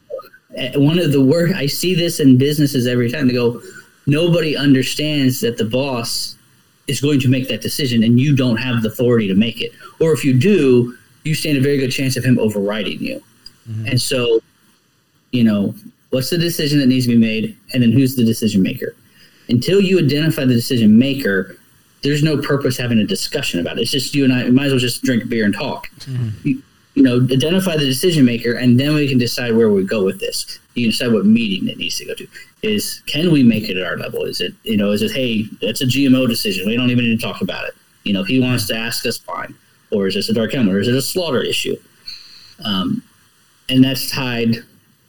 and one of the work I see this in businesses every time. They go, nobody understands that the boss is going to make that decision, and you don't have the authority to make it. Or if you do, you stand a very good chance of him overriding you. Mm-hmm. And so, you know, what's the decision that needs to be made, and then who's the decision maker? Until you identify the decision maker, there's no purpose having a discussion about it. It's just you and I. Might as well just drink beer and talk. Mm-hmm. You, you know, identify the decision maker, and then we can decide where we go with this. You can decide what meeting it needs to go to. Is can we make it at our level? Is it you know? Is it hey, that's a GMO decision. We don't even need to talk about it. You know, if he wants to ask us, fine. Or is this a dark helmet? Or is it a slaughter issue? Um, and that's tied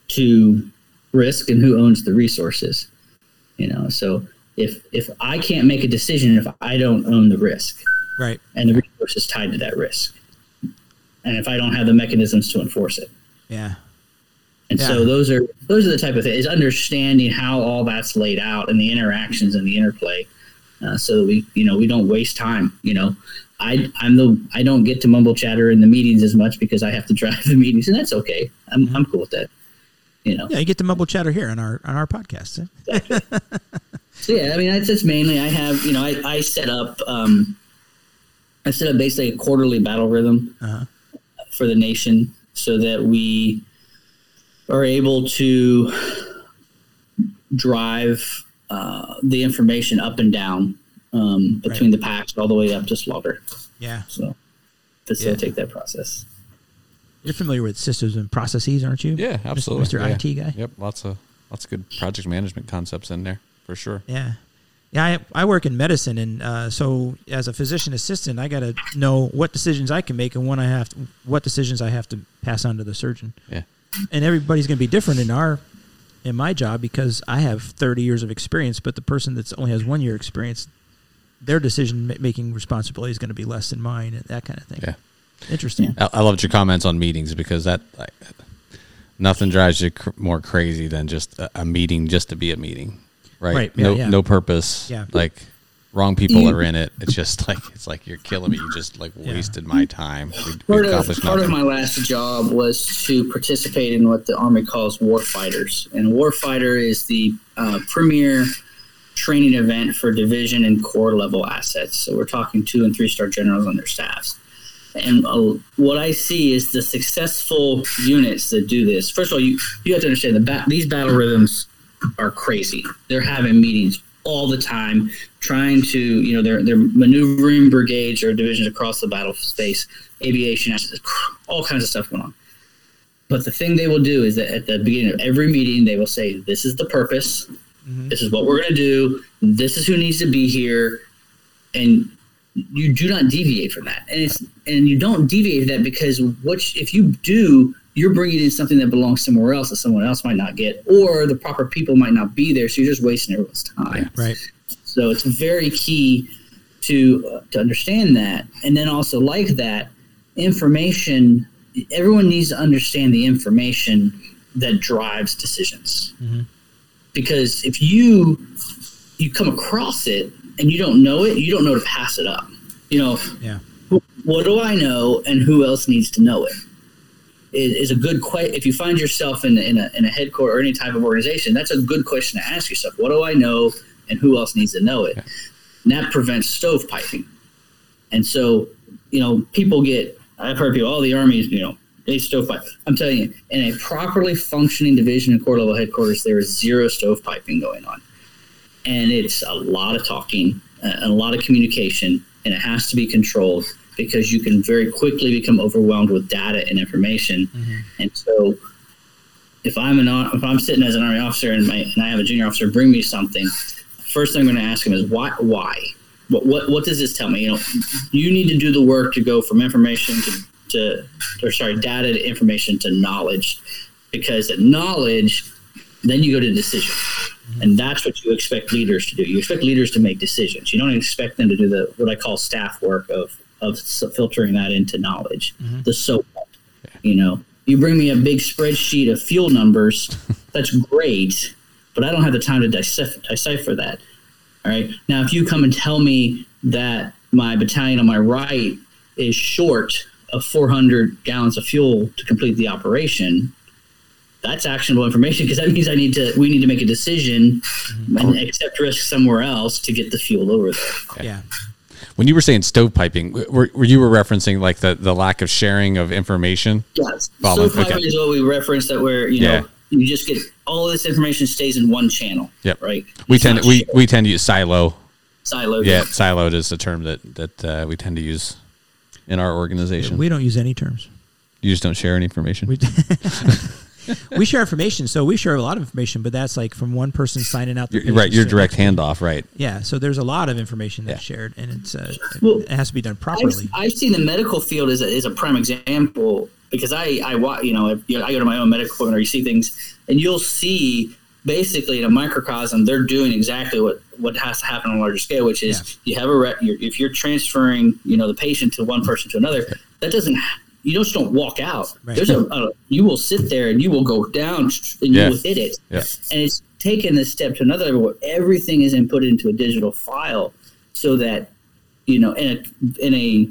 to risk and who owns the resources. You know, so if if I can't make a decision if I don't own the risk, Right. and the resources tied to that risk, and if I don't have the mechanisms to enforce it. Yeah. And Yeah. so those are those are the type of things is understanding how all that's laid out and the interactions and the interplay, uh, so that we you know we don't waste time. You know, I I'm the I don't get to mumble chatter in the meetings as much because I have to drive the meetings, and that's okay. I'm I'm cool with that. You know, Yeah. You get to mumble chatter here on our on our podcast. eh? So yeah, I mean, that's just mainly I have you know I, I set up um, I set up basically a quarterly battle rhythm Uh-huh. For the nation so that we are able to drive uh, the information up and down um, between the PAX all the way up to slaughter. Yeah. So facilitate that process. You're familiar with systems and processes, aren't you? Yeah, absolutely. Mr. Yeah. IT guy. Yep, lots of lots of good project management concepts in there for sure. Yeah. Yeah, I, I work in medicine, and uh, so as a physician assistant, I got to know what decisions I can make and when I have to, what decisions I have to pass on to the surgeon. Yeah. And everybody's going to be different in our in my job because I have 30 years of experience, but the person that's only has one year experience, their decision making responsibility is going to be less than mine, and that kind of thing. Yeah. Interesting. I, I loved your comments on meetings because that like, nothing drives you cr- more crazy than just a, a meeting just to be a meeting, right? Right, yeah, no, yeah. no purpose. Yeah. Like wrong people are in it. It's just like it's like you're killing me. You just like Yeah. wasted my time. We, we Part of, part of my last job was to participate in what the Army calls war fighters, And war fighter is the uh, premier training event for division and corps level assets. So we're talking two and three star generals and their staffs. And uh, what I see is the successful units that do this. First of all, you, you have to understand the ba- these battle rhythms are crazy. They're having meetings all the time, trying to, you know, they're, they're maneuvering brigades or divisions across the battle space, aviation, all kinds of stuff going on. But the thing they will do is that at the beginning of every meeting, they will say, This is the purpose. Mm-hmm. This is what we're going to do. This is who needs to be here. And you do not deviate from that. And it's and you don't deviate from that because what if you do, you're bringing in something that belongs somewhere else that someone else might not get, or the proper people might not be there. So you're just wasting everyone's time. Right. So it's very key to uh, to understand that, and then also like that information. Everyone needs to understand the information that drives decisions, because if you you come across it and you don't know it, you don't know to pass it up. You know, Yeah. what do I know, and who else needs to know it? Is, is a good question. If you find yourself in, in, a, in a headquarter or any type of organization, that's a good question to ask yourself. What do I know and who else needs to know it? And that prevents stovepiping. And so, you know, people get, I've heard people, all the armies, you know, they stovepipe. I'm telling you, in a properly functioning division and corps level headquarters, there is zero stovepiping going on. And it's a lot of talking, uh, and a lot of communication, and it has to be controlled because you can very quickly become overwhelmed with data and information. Mm-hmm. And so, if I'm an if I'm sitting as an army officer and my and I have a junior officer bring me something, first thing I'm going to ask him is why why what what what does this tell me? You know, you need to do the work to go from information to to or sorry data to information to knowledge, because at knowledge, then you go to decision. Mm-hmm. And that's what you expect leaders to do. You expect leaders to make decisions. You don't expect them to do the what I call staff work of of filtering that into knowledge. Mm-hmm. The so you know, you bring me a big spreadsheet of fuel numbers. That's great, but I don't have the time to decipher, decipher that. All right. Now, if you come and tell me that my battalion on my right is short of 400 gallons of fuel to complete the operation, that's actionable information because that means I need to. We need to make a decision mm-hmm. and accept risk somewhere else to get the fuel over there. Yeah. When you were saying stovepiping, were, were you were referencing like the, the lack of sharing of information? Yes. Following, So okay. is what we referenced that where you know you just get all this information stays in one channel. Yep. Right. We tend not we shared. we tend to use silo. siloed. Yeah, siloed is the term that that uh, we tend to use in our organization. We don't use any terms. you just don't share any information. We, we share information, so we share a lot of information, but that's like from one person signing out. the You're, right, your direct handoff, right? Yeah, so there's a lot of information that's Yeah. shared, and it's uh, Well, it has to be done I've, properly. I've seen the medical field as a, as a prime example because I I wa- you know, I go to my own medical appointment or you see things and you'll see basically in a microcosm they're doing exactly what what has to happen on a larger scale, which is you have a re- you're, if you're transferring you know the patient to one person to another, that doesn't you just don't walk out. Right. There's a, a you will sit there and you will go down and Yeah. you will hit it. Yeah. And it's taken this step to another level where everything is input into a digital file so that you know in a in a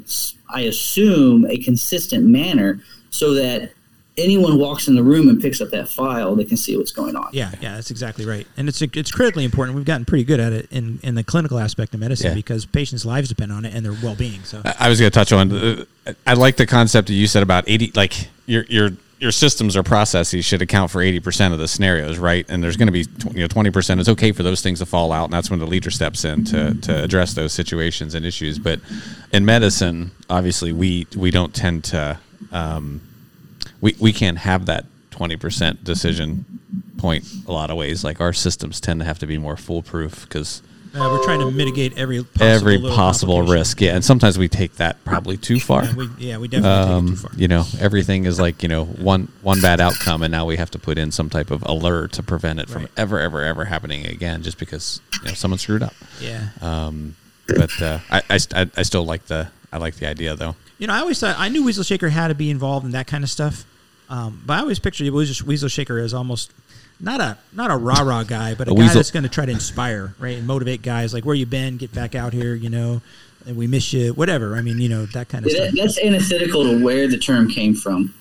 I assume a consistent manner so that anyone walks in the room and picks up that file they can see what's going on. Yeah, yeah, that's exactly right, and it's it's critically important. We've gotten pretty good at it in, in the clinical aspect of medicine Yeah. because patients' lives depend on it and their well being. So I I was going to touch on. Uh, I like the concept that you said about eighty. Like your your your systems or processes should account for eighty percent of the scenarios, right? And there's going to be tw- you know twenty percent. It's okay for those things to fall out, and that's when the leader steps in to to address those situations and issues. But in medicine, obviously, we we don't tend to. Um, we we can't have that twenty percent decision point a lot of ways. Like our systems tend to have to be more foolproof because uh, we're trying to mitigate every possible every possible risk. Yeah, and sometimes we take that probably too far. Yeah, we, yeah, we definitely take it Um, too far. you know, everything is like you know one one bad outcome, and now we have to put in some type of alert to prevent it from ever, ever, ever happening again, just because you know someone screwed up. Yeah. Um, but uh, I, I, I I still like the I like the idea though. You know, I always thought I knew Weasel Shaker had to be involved in that kind of stuff, um, but I always pictured Weasel, Weasel Shaker as almost not a not a rah rah guy, but a, A guy weasel- that's going to try to inspire, right, and motivate guys like where you been, get back out here, you know, and we miss you, whatever. I mean, you know, that kind of Yeah, stuff. that's antithetical to where the term came from.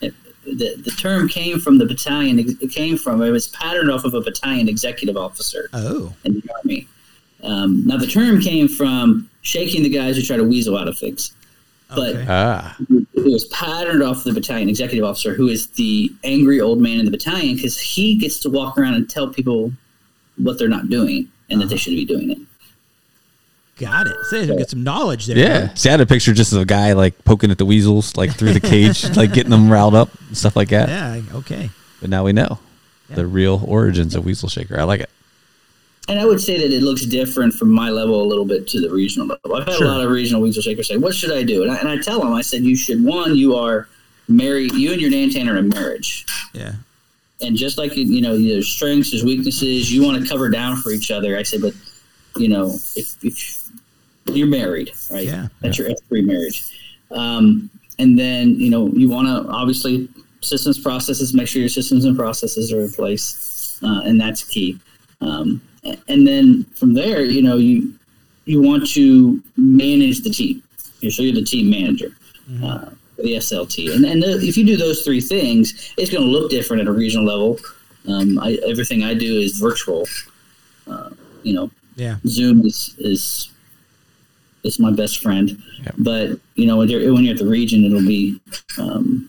It- the, the term came from the battalion. It came from it was patterned off of a battalion executive officer Oh, in the army. Um, now the term came from shaking the guys who try to weasel out of things, but okay. Ah, it was patterned off the battalion executive officer, who is the angry old man in the battalion, because he gets to walk around and tell people what they're not doing and that they should be doing it. got it. So get some knowledge there. yeah. huh? See, I had a picture just of a guy like poking at the weasels, like through the cage, like getting them riled up and stuff like that. Yeah. Okay. But now we know Yeah. the real origins of Weasel Shaker. I like it. And I would say that it looks different from my level a little bit to the regional level. I've had Sure. a lot of regional weasel shakers say, "What should I do?" And I, and I tell them, I said, "You should one, you are married. You and your Nantan are in marriage, Yeah. and just like you know, there's strengths, there's weaknesses. You want to cover down for each other." I said, "But you know, if, if you're married, right? Yeah. That's your F three marriage, um, and then you know you want to obviously systems processes. Make sure your systems and processes are in place, uh, and that's key." Um, and then from there, you know, you you want to manage the team. So you're the team manager. Uh, the SLT. And and the, if you do those three things, it's going to look different at a regional level. Um, I, everything I do is virtual. Uh, you know, Yeah. Zoom is is is my best friend. But you know, when you're, when you're at the region, it'll be um,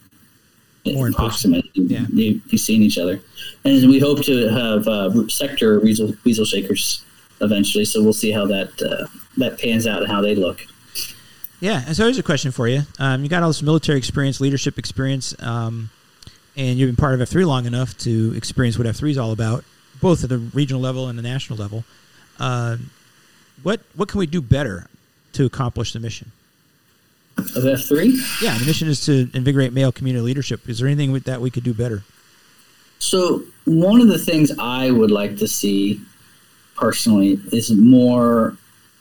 More in person. You, Yeah. you, you seeing each other, and we hope to have uh, sector weasel, weasel shakers eventually. So we'll see how that uh, that pans out and how they look. Yeah, and so here's a question for you. Um, you got all this military experience, leadership experience, um, and you've been part of F3 long enough to experience what F3 is all about, both at the regional level and the national level. Uh, what what can we do better to accomplish the mission? Of F three. Yeah, the mission is to invigorate male community leadership. Is there anything with that we could do better? So one of the things I would like to see personally is more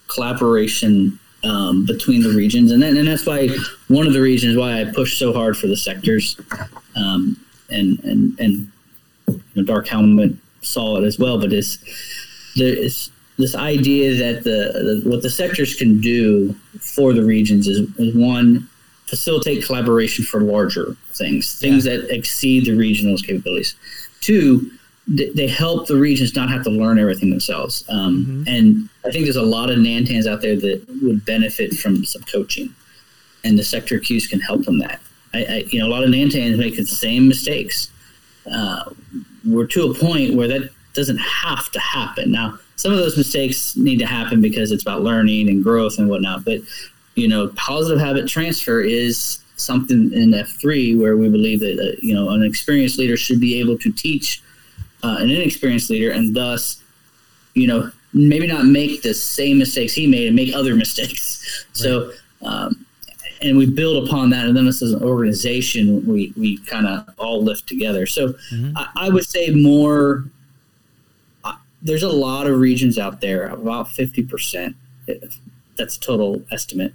collaboration um, between the regions, and and that's why one of the reasons why I push so hard for the sectors, um, and and and you know, Dark Helmet saw it as well, but it's there is this idea that the, the what the sectors can do for the regions is, is one facilitate collaboration for larger things, things that exceed the regional's capabilities. Two, th- they help the regions not have to learn everything themselves. Um, And I think there's a lot of Nantans out there that would benefit from some coaching, and the sector Qs can help them that. I, I you know, a lot of Nantans make the same mistakes. Uh, we're to a point where that doesn't have to happen. Now, some of those mistakes need to happen because it's about learning and growth and whatnot. But you know, positive habit transfer is something in F3 where we believe that uh, you know an experienced leader should be able to teach uh, an inexperienced leader, and thus, you know, maybe not make the same mistakes he made and make other mistakes. So. Um, and we build upon that, and then as an organization, we, we kind of all lift together. So I, I would say more. Uh, there's a lot of regions out there, about fifty percent. That's a total estimate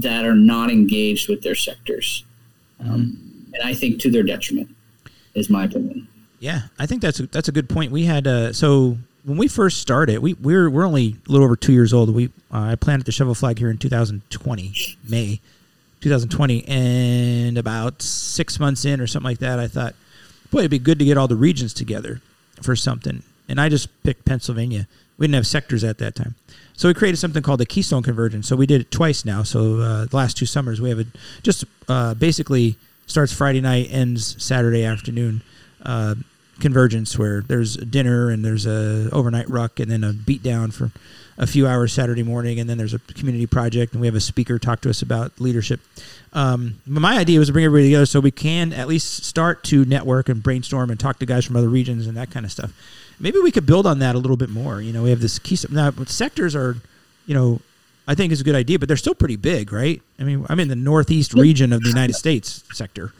that are not engaged with their sectors, um, and I think to their detriment, is my opinion. Yeah, I think that's a, that's a good point. We had uh, so when we first started, we we're we're only a little over two years old. We uh, I planted the shovel flag here in 2020 May 2020, and about six months in or something like that, I thought, boy, it'd be good to get all the regions together for something. And I just picked Pennsylvania. We didn't have sectors at that time. So we created something called the Keystone Convergence. So we did it twice now. So uh, the last two summers we have it just uh, basically starts Friday night, ends Saturday afternoon. Uh, convergence where there's a dinner and there's a overnight ruck and then a beat down for a few hours Saturday morning and then there's a community project and we have a speaker talk to us about leadership. Um, my idea was to bring everybody together so we can at least start to network and brainstorm and talk to guys from other regions and that kind of stuff. Maybe we could build on that a little bit more. You know, we have this key now sectors are, you know, I think is a good idea, but they're still pretty big, right? I mean, I'm in the northeast region of the United States sector.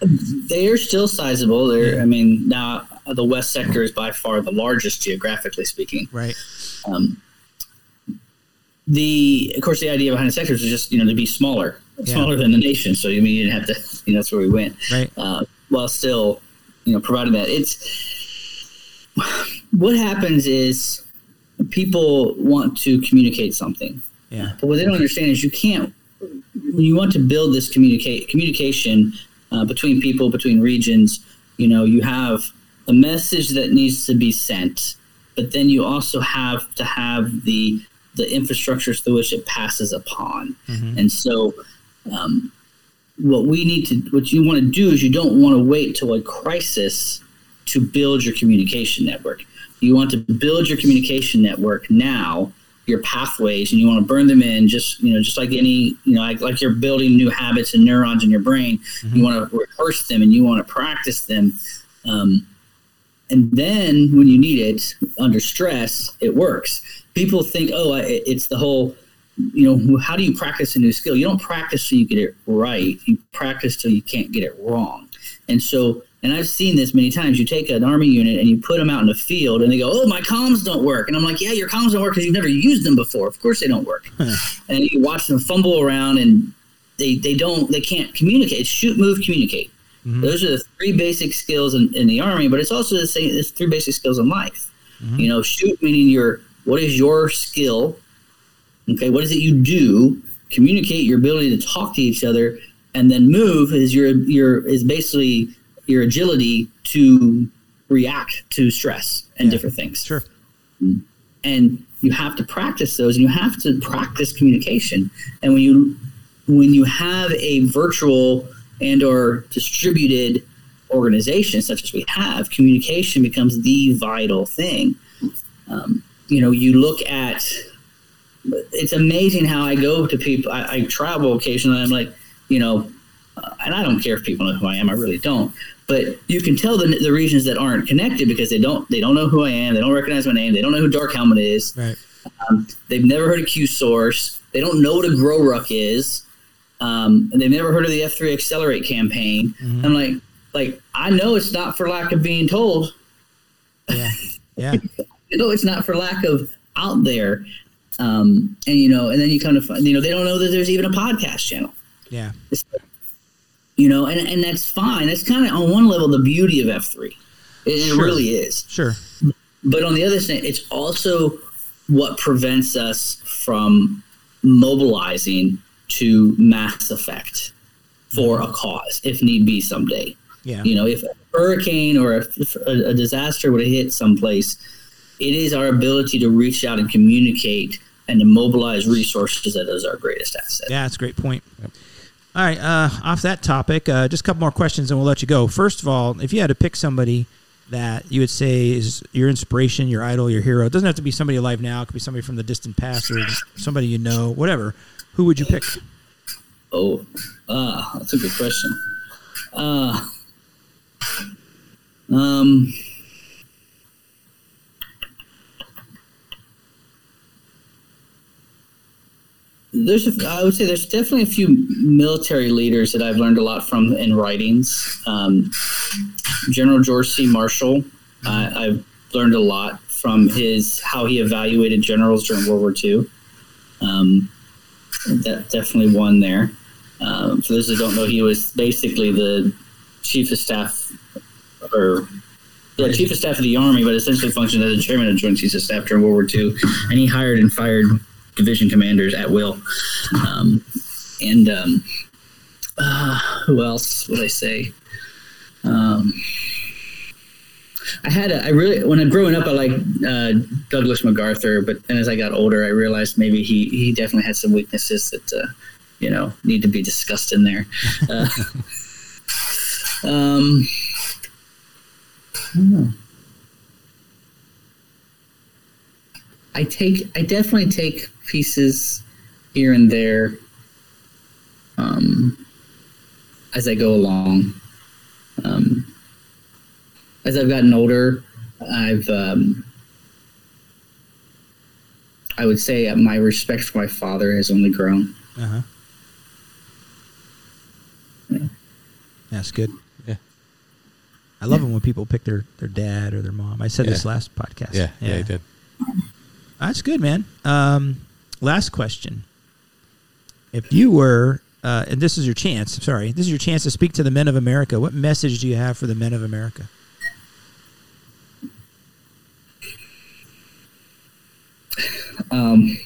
They are still sizable. They're, I mean, now the West sector is by far the largest geographically speaking. Right. Um, the of course the idea behind the sectors is just you know to be smaller, Yeah. smaller than the nation. So you mean you didn't have to you know that's where we went. Right. Uh, while still you know providing that it's what happens is people want to communicate something, Yeah. but what they don't understand is you can't you want to build this communicate communication uh, between people between regions. You know you have a message that needs to be sent, but then you also have to have the the infrastructures through which it passes upon. And so, um, what we need to, what you want to do is you don't want to wait till a crisis to build your communication network. You want to build your communication network now, your pathways, and you want to burn them in. Just you know, just like any, you know, like, like you're building new habits and neurons in your brain. You want to rehearse them and you want to practice them. Um, and then when you need it under stress, it works. People think, oh, it's the whole, you know, how do you practice a new skill? You don't practice till you get it right. You practice till you can't get it wrong. And so, and I've seen this many times. You take an army unit and you put them out in the field, and they go, "Oh, my comms don't work." And I'm like, "Yeah, your comms don't work because you've never used them before. Of course they don't work." and you watch them fumble around, and they they don't they can't communicate. It's shoot, move, communicate. Mm-hmm. Those are the three basic skills in, in the army, but it's also the same. It's three basic skills in life. Mm-hmm. You know, shoot meaning your what is your skill? Okay, what is it you do? Communicate your ability to talk to each other, and then move is your your is basically your agility to react to stress and Yeah. different things Sure. and you have to practice those and you have to practice communication and when you when you have a virtual and or distributed organization such as we have communication becomes the vital thing um, you know you look at it's amazing how i go to people i, I travel occasionally i'm like you know uh, and i don't care if people know who i am i really don't but you can tell the, the regions that aren't connected because they don't they don't know who I am. They don't recognize my name. They don't know who Dark Helmet is. Right. Um, they've never heard of Q Source. They don't know what a Grow Ruck is. Um, and they've never heard of the F3 Accelerate campaign. I'm like, like I know it's not for lack of being told. Yeah. Yeah. You know, it's not for lack of out there. Um, and you know, and then you kind of find, you know, they don't know that there's even a podcast channel. Yeah. You know, and and that's fine. That's kind of on one level the beauty of F3. It, it really is. Sure. But on the other side, it's also what prevents us from mobilizing to mass effect for a cause, if need be someday. Yeah. You know, if a hurricane or a, a, a disaster would have hit someplace, it is our ability to reach out and communicate and to mobilize resources that is our greatest asset. Yeah, that's a great point. All right, uh, off that topic, uh, just a couple more questions and we'll let you go. First of all, if you had to pick somebody that you would say is your inspiration, your idol, your hero, it doesn't have to be somebody alive now, it could be somebody from the distant past or somebody you know, whatever. Who would you pick? Oh, ah, that's a good question. Uh, um, there's, a, I would say, there's definitely a few military leaders that I've learned a lot from in writings. Um, General George C. Marshall, uh, I've learned a lot from his how he evaluated generals during World War II. Um, that definitely one there. Um, for those that don't know, he was basically the chief of staff, or yeah, chief of staff of the army, but essentially functioned as the chairman of Joint Chiefs of Staff during World War II, and he hired and fired division commanders at will. Um, and um, uh, who else would I say? Um, I had a, I really when I growing up I liked uh, Douglas MacArthur, but then as I got older I realized maybe he he definitely had some weaknesses that uh, you know need to be discussed in there. Uh, um, I don't know. I take I definitely take pieces here and there um, as I go along. Um, as I've gotten older, I've um, I would say uh, my respect for my father has only grown. Uh huh. That's good. Yeah. I love it when people pick their, their dad or their mom. I said this last podcast. Yeah, yeah, you did. That's good, man. Um, last question. If you were, uh, and this is your chance, sorry, this is your chance to speak to the men of America, what message do you have for the men of America? Um,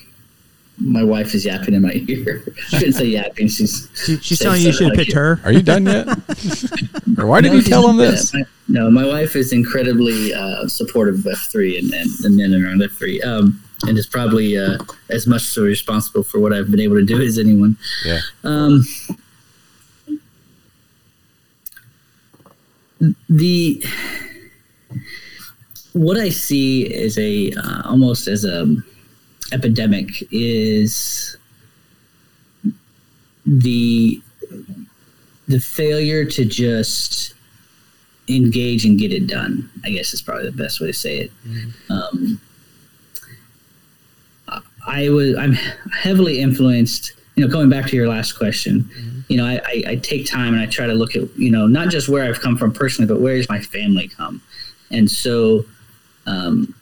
my wife is yapping in my ear. She shouldn't say yapping. She's She, she's telling you you should have something picked like her. Are you done yet? or why did No, you tell him this? My- no, my wife is incredibly uh, supportive of F3 and, and the men around F3, um, and is probably uh, as much so responsible for what I've been able to do as anyone. Yeah. Um, the what I see is a uh, almost as a epidemic is the the failure to just engage and get it done. I guess is probably the best way to say it. Um, I- was I'm heavily influenced. You know, going back to your last question, you know, I, I, I take time and I try to look at you know not just where I've come from personally, but where has my family come, and so um,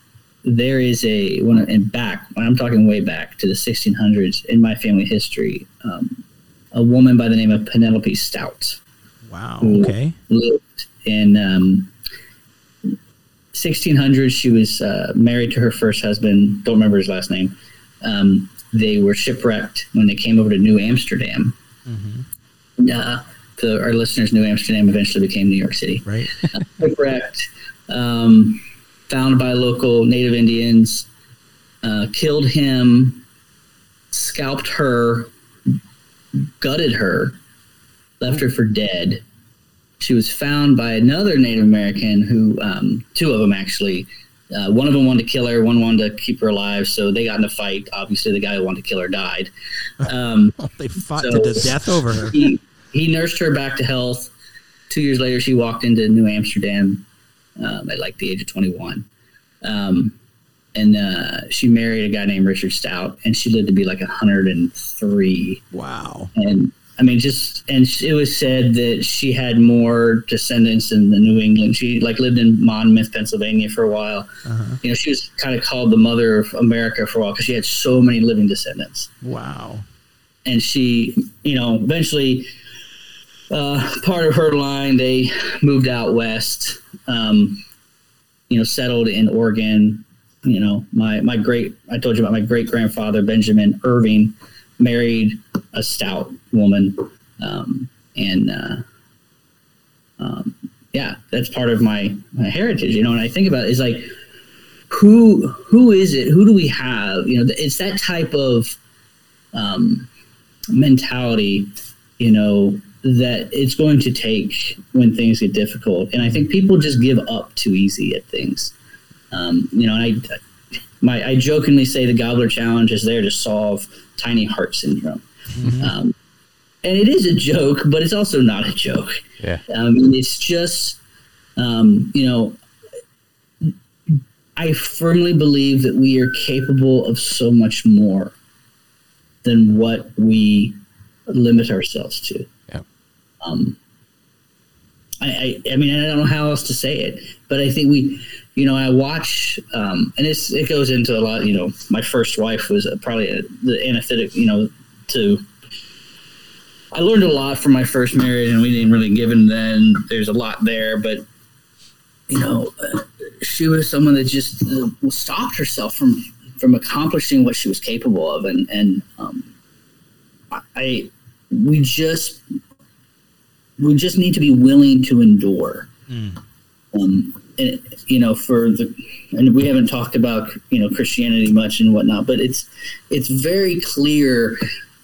there is a when and back when I'm talking way back to the 1600s in my family history, um, a woman by the name of Penelope Stout Wow. Okay. lived in um, 1600. She was uh, married to her first husband. Don't remember his last name. Um, they were shipwrecked when they came over to New Amsterdam, hmm Uh, so our listeners, New Amsterdam eventually became New York City. Right. Shipwrecked, um, found by local Native Indians, uh, killed him, scalped her, gutted her, left her for dead. She was found by another Native American who, um, two of them actually. Uh, one of them wanted to kill her, one wanted to keep her alive, so they got in a fight. Obviously, the guy who wanted to kill her died. Um, they fought So- to death over her. he, he nursed her back to health. Two years later, she walked into New Amsterdam um, at like the age of 21. Um, and uh, she married a guy named Richard Stout, and she lived to be like 103. Wow. And I mean, just and it was said that she had more descendants in the New England. She like lived in Monmouth, Pennsylvania, for a while. Uh-huh. You know, she was kind of called the mother of America for a while because she had so many living descendants Wow. and she, you know, eventually, uh, part of her line, they moved out west, um, you know, settled in Oregon. You know, my my great, I told you about my great grandfather Benjamin Irving, married a stout woman, um, and uh, um, yeah, that's part of my my heritage. You know, and I think about it, is like, who who is it? Who do we have? You know, it's that type of um, mentality, you know, that it's going to take when things get difficult. And I think people just give up too easy at things. Um, you know, I, my, I jokingly say the Gobbler Challenge is there to solve tiny heart syndrome. Um, and it is a joke, but it's also not a joke. Yeah. Mean, it's just, um, you know, I firmly believe that we are capable of so much more than what we limit ourselves to. Yeah. Um, I, I, I mean, I don't know how else to say it, but I think we, you know, I watch, um, and it's, it goes into a lot, you know, my first wife was probably a, the anesthetic, you know, to, I learned a lot from my first marriage and we didn't really give in then. There's a lot there, but, you know, she was someone that just uh, stopped herself from, from accomplishing what she was capable of. And, and, um, I, we just, we just need to be willing to endure. Um, and you know, for the, and we haven't talked about you know Christianity much and whatnot, but it's it's very clear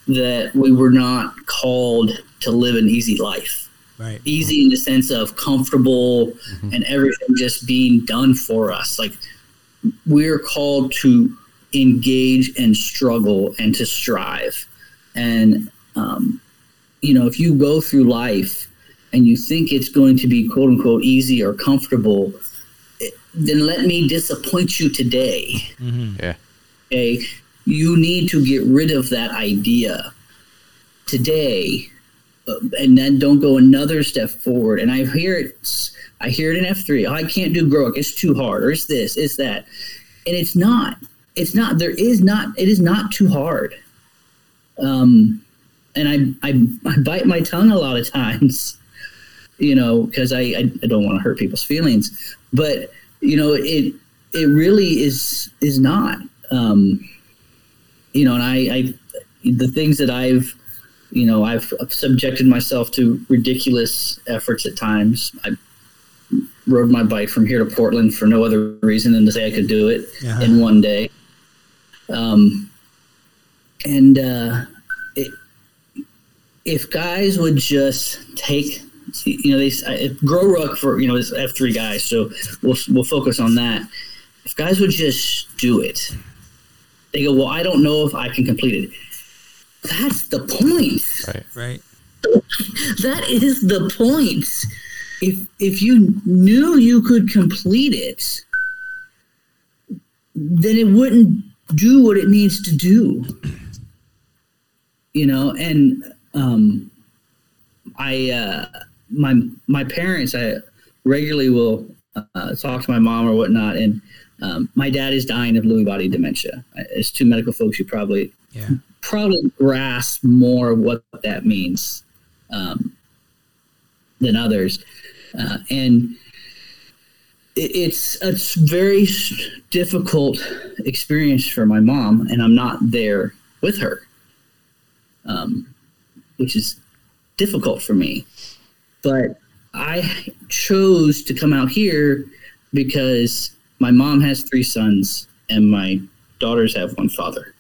that we were not called to live an easy life. Right. Easy in the sense of comfortable and everything just being done for us. Like we're called to engage and struggle and to strive. And um, you know, if you go through life and you think it's going to be quote unquote easy or comfortable, then let me disappoint you today. Yeah. Okay. You need to get rid of that idea today uh, and then don't go another step forward. And I hear it, I hear it in F3. Oh, I can't do Grow Ruck. It's too hard, or it's this, it's that. And it's not. It's not. There is not. It is not too hard. Um, and I, I, I bite my tongue a lot of times, you know, because I, I, I don't want to hurt people's feelings. But you know, it it really is is not. Um, you know, and I, I the things that I've you know I've subjected myself to ridiculous efforts at times. I rode my bike from here to Portland for no other reason than to say I could do it Yeah. in one day. Um, and uh, it, if guys would just take, you know, they I- grow ruck for you know is F three guys, so we'll we'll focus on that. If guys would just do it, they go, well, I don't know if I can complete it. That's the point. Right. Right. That is the point. If if you knew you could complete it, then it wouldn't do what it needs to do. You know, and um, I uh, my my parents I regularly will uh, talk to my mom or whatnot, and um, my dad is dying of Lewy body dementia. As two medical folks, you probably Yeah. probably grasp more of what that means um, than others, uh, and it's it's very difficult experience for my mom, and I'm not there with her, um, which is difficult for me. But I chose to come out here because my mom has three sons and my daughters have one father.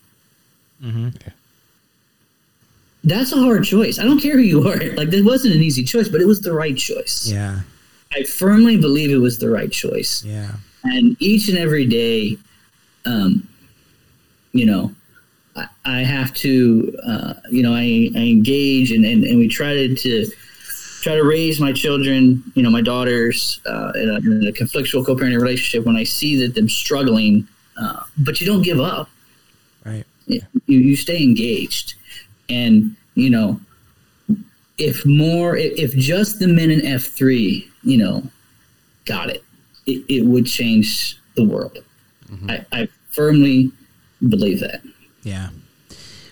That's a hard choice. I don't care who you are. Like, that wasn't an easy choice, but it was the right choice. Yeah. I firmly believe it was the right choice. Yeah. And each and every day, um, you know, I, I have to, uh, you know, I, I engage and, and, and we try to, to try to raise my children, you know, my daughters uh, in, a, in a conflictual co-parenting relationship when I see that them struggling, uh, but you don't give up. Right. You, you stay engaged. And, you know, if more, if, if just the men in F3, you know, got it, it, it would change the world. I, I firmly believe that. Yeah.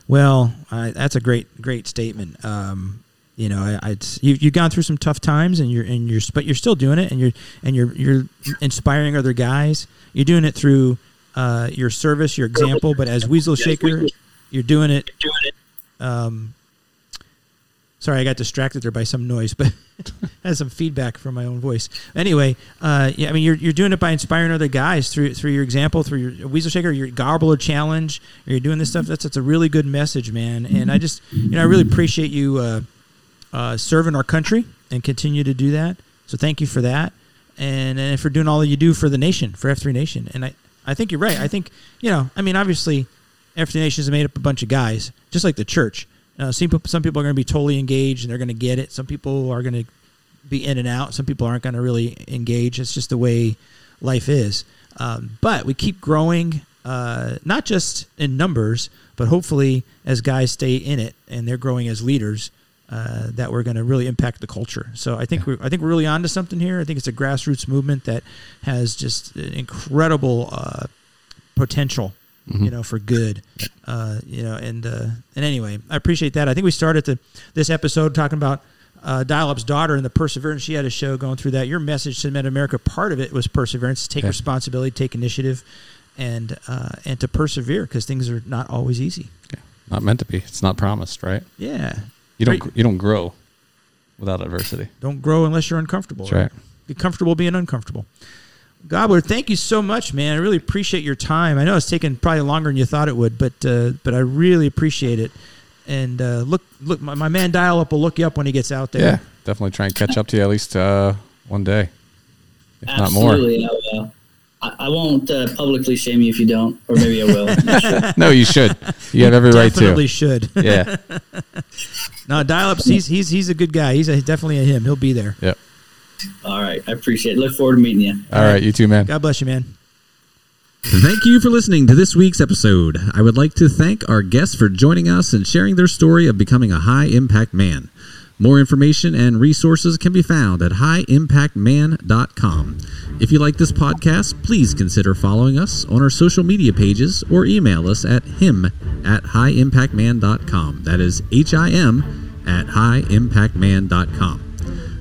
Well, I, that's a great, great statement. Um, you know, I, I you you've gone through some tough times, and you're and you're but you're still doing it, and you're and you're you're inspiring other guys. You're doing it through uh, your service, your example. But as Weasel Shaker, you're doing it. Um, sorry, I got distracted there by some noise, but has some feedback from my own voice. Anyway, uh, yeah, I mean, you're, you're doing it by inspiring other guys through through your example, through your Weasel Shaker, your Gobbler Challenge. Or you're doing this stuff. That's that's a really good message, man. And I just, you know, I really appreciate you uh, uh, serving our country and continue to do that. So thank you for that, and and for doing all that you do for the nation, for F3 Nation. And I, I think you're right. I think you know, I mean, obviously, F3 Nation is made up of a bunch of guys, just like the church. Uh, some people, some people are going to be totally engaged and they're going to get it. Some people are going to be in and out. Some people aren't going to really engage. It's just the way life is. Um, but we keep growing, uh, not just in numbers, but hopefully as guys stay in it and they're growing as leaders, uh, that we're going to really impact the culture. So I think we're, I think we're really onto something here. I think it's a grassroots movement that has just an incredible uh, potential you know, for good. Uh, you know, and uh, and anyway, I appreciate that. I think we started the this episode talking about uh, Dial Up's daughter and the perseverance she had a show going through that. Your message to Mid America, part of it was perseverance, take Yeah. responsibility, take initiative, and uh, and to persevere because things are not always easy. Yeah. Not meant to be. It's not promised, right? Yeah, You don't Right. you don't grow without adversity. don't grow unless you're uncomfortable. That's right. Get comfortable being uncomfortable. Gobbler, thank you so much, man. I really appreciate your time. I know it's taken probably longer than you thought it would, but uh, but I really appreciate it. And uh, look, look, my, my man Dial Up will look you up when he gets out there. Yeah. Definitely try and catch up to you at least uh, one day. If not more. Absolutely. I, uh, I, I won't uh, publicly shame you if you don't, or maybe I will. Sure. No, you should. You have every right to. Definitely should. Yeah. no, Dial Up, he's he's he's a good guy. He's a, definitely a him. He'll be there. Yep. All right. I appreciate it. Look forward to meeting you. All right. You too, man. God bless you, man. Thank you for listening to this week's episode. I would like to thank our guests for joining us and sharing their story of becoming a high impact man. More information and resources can be found at highimpactman.com. If you like this podcast, please consider following us on our social media pages or email us at him at highimpactman.com. That is H I M at highimpactman.com.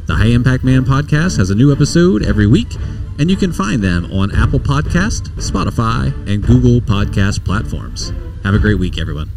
The High Impact Man podcast has a new episode every week, and you can find them on Apple Podcast, Spotify, and Google Podcast platforms. Have a great week, everyone.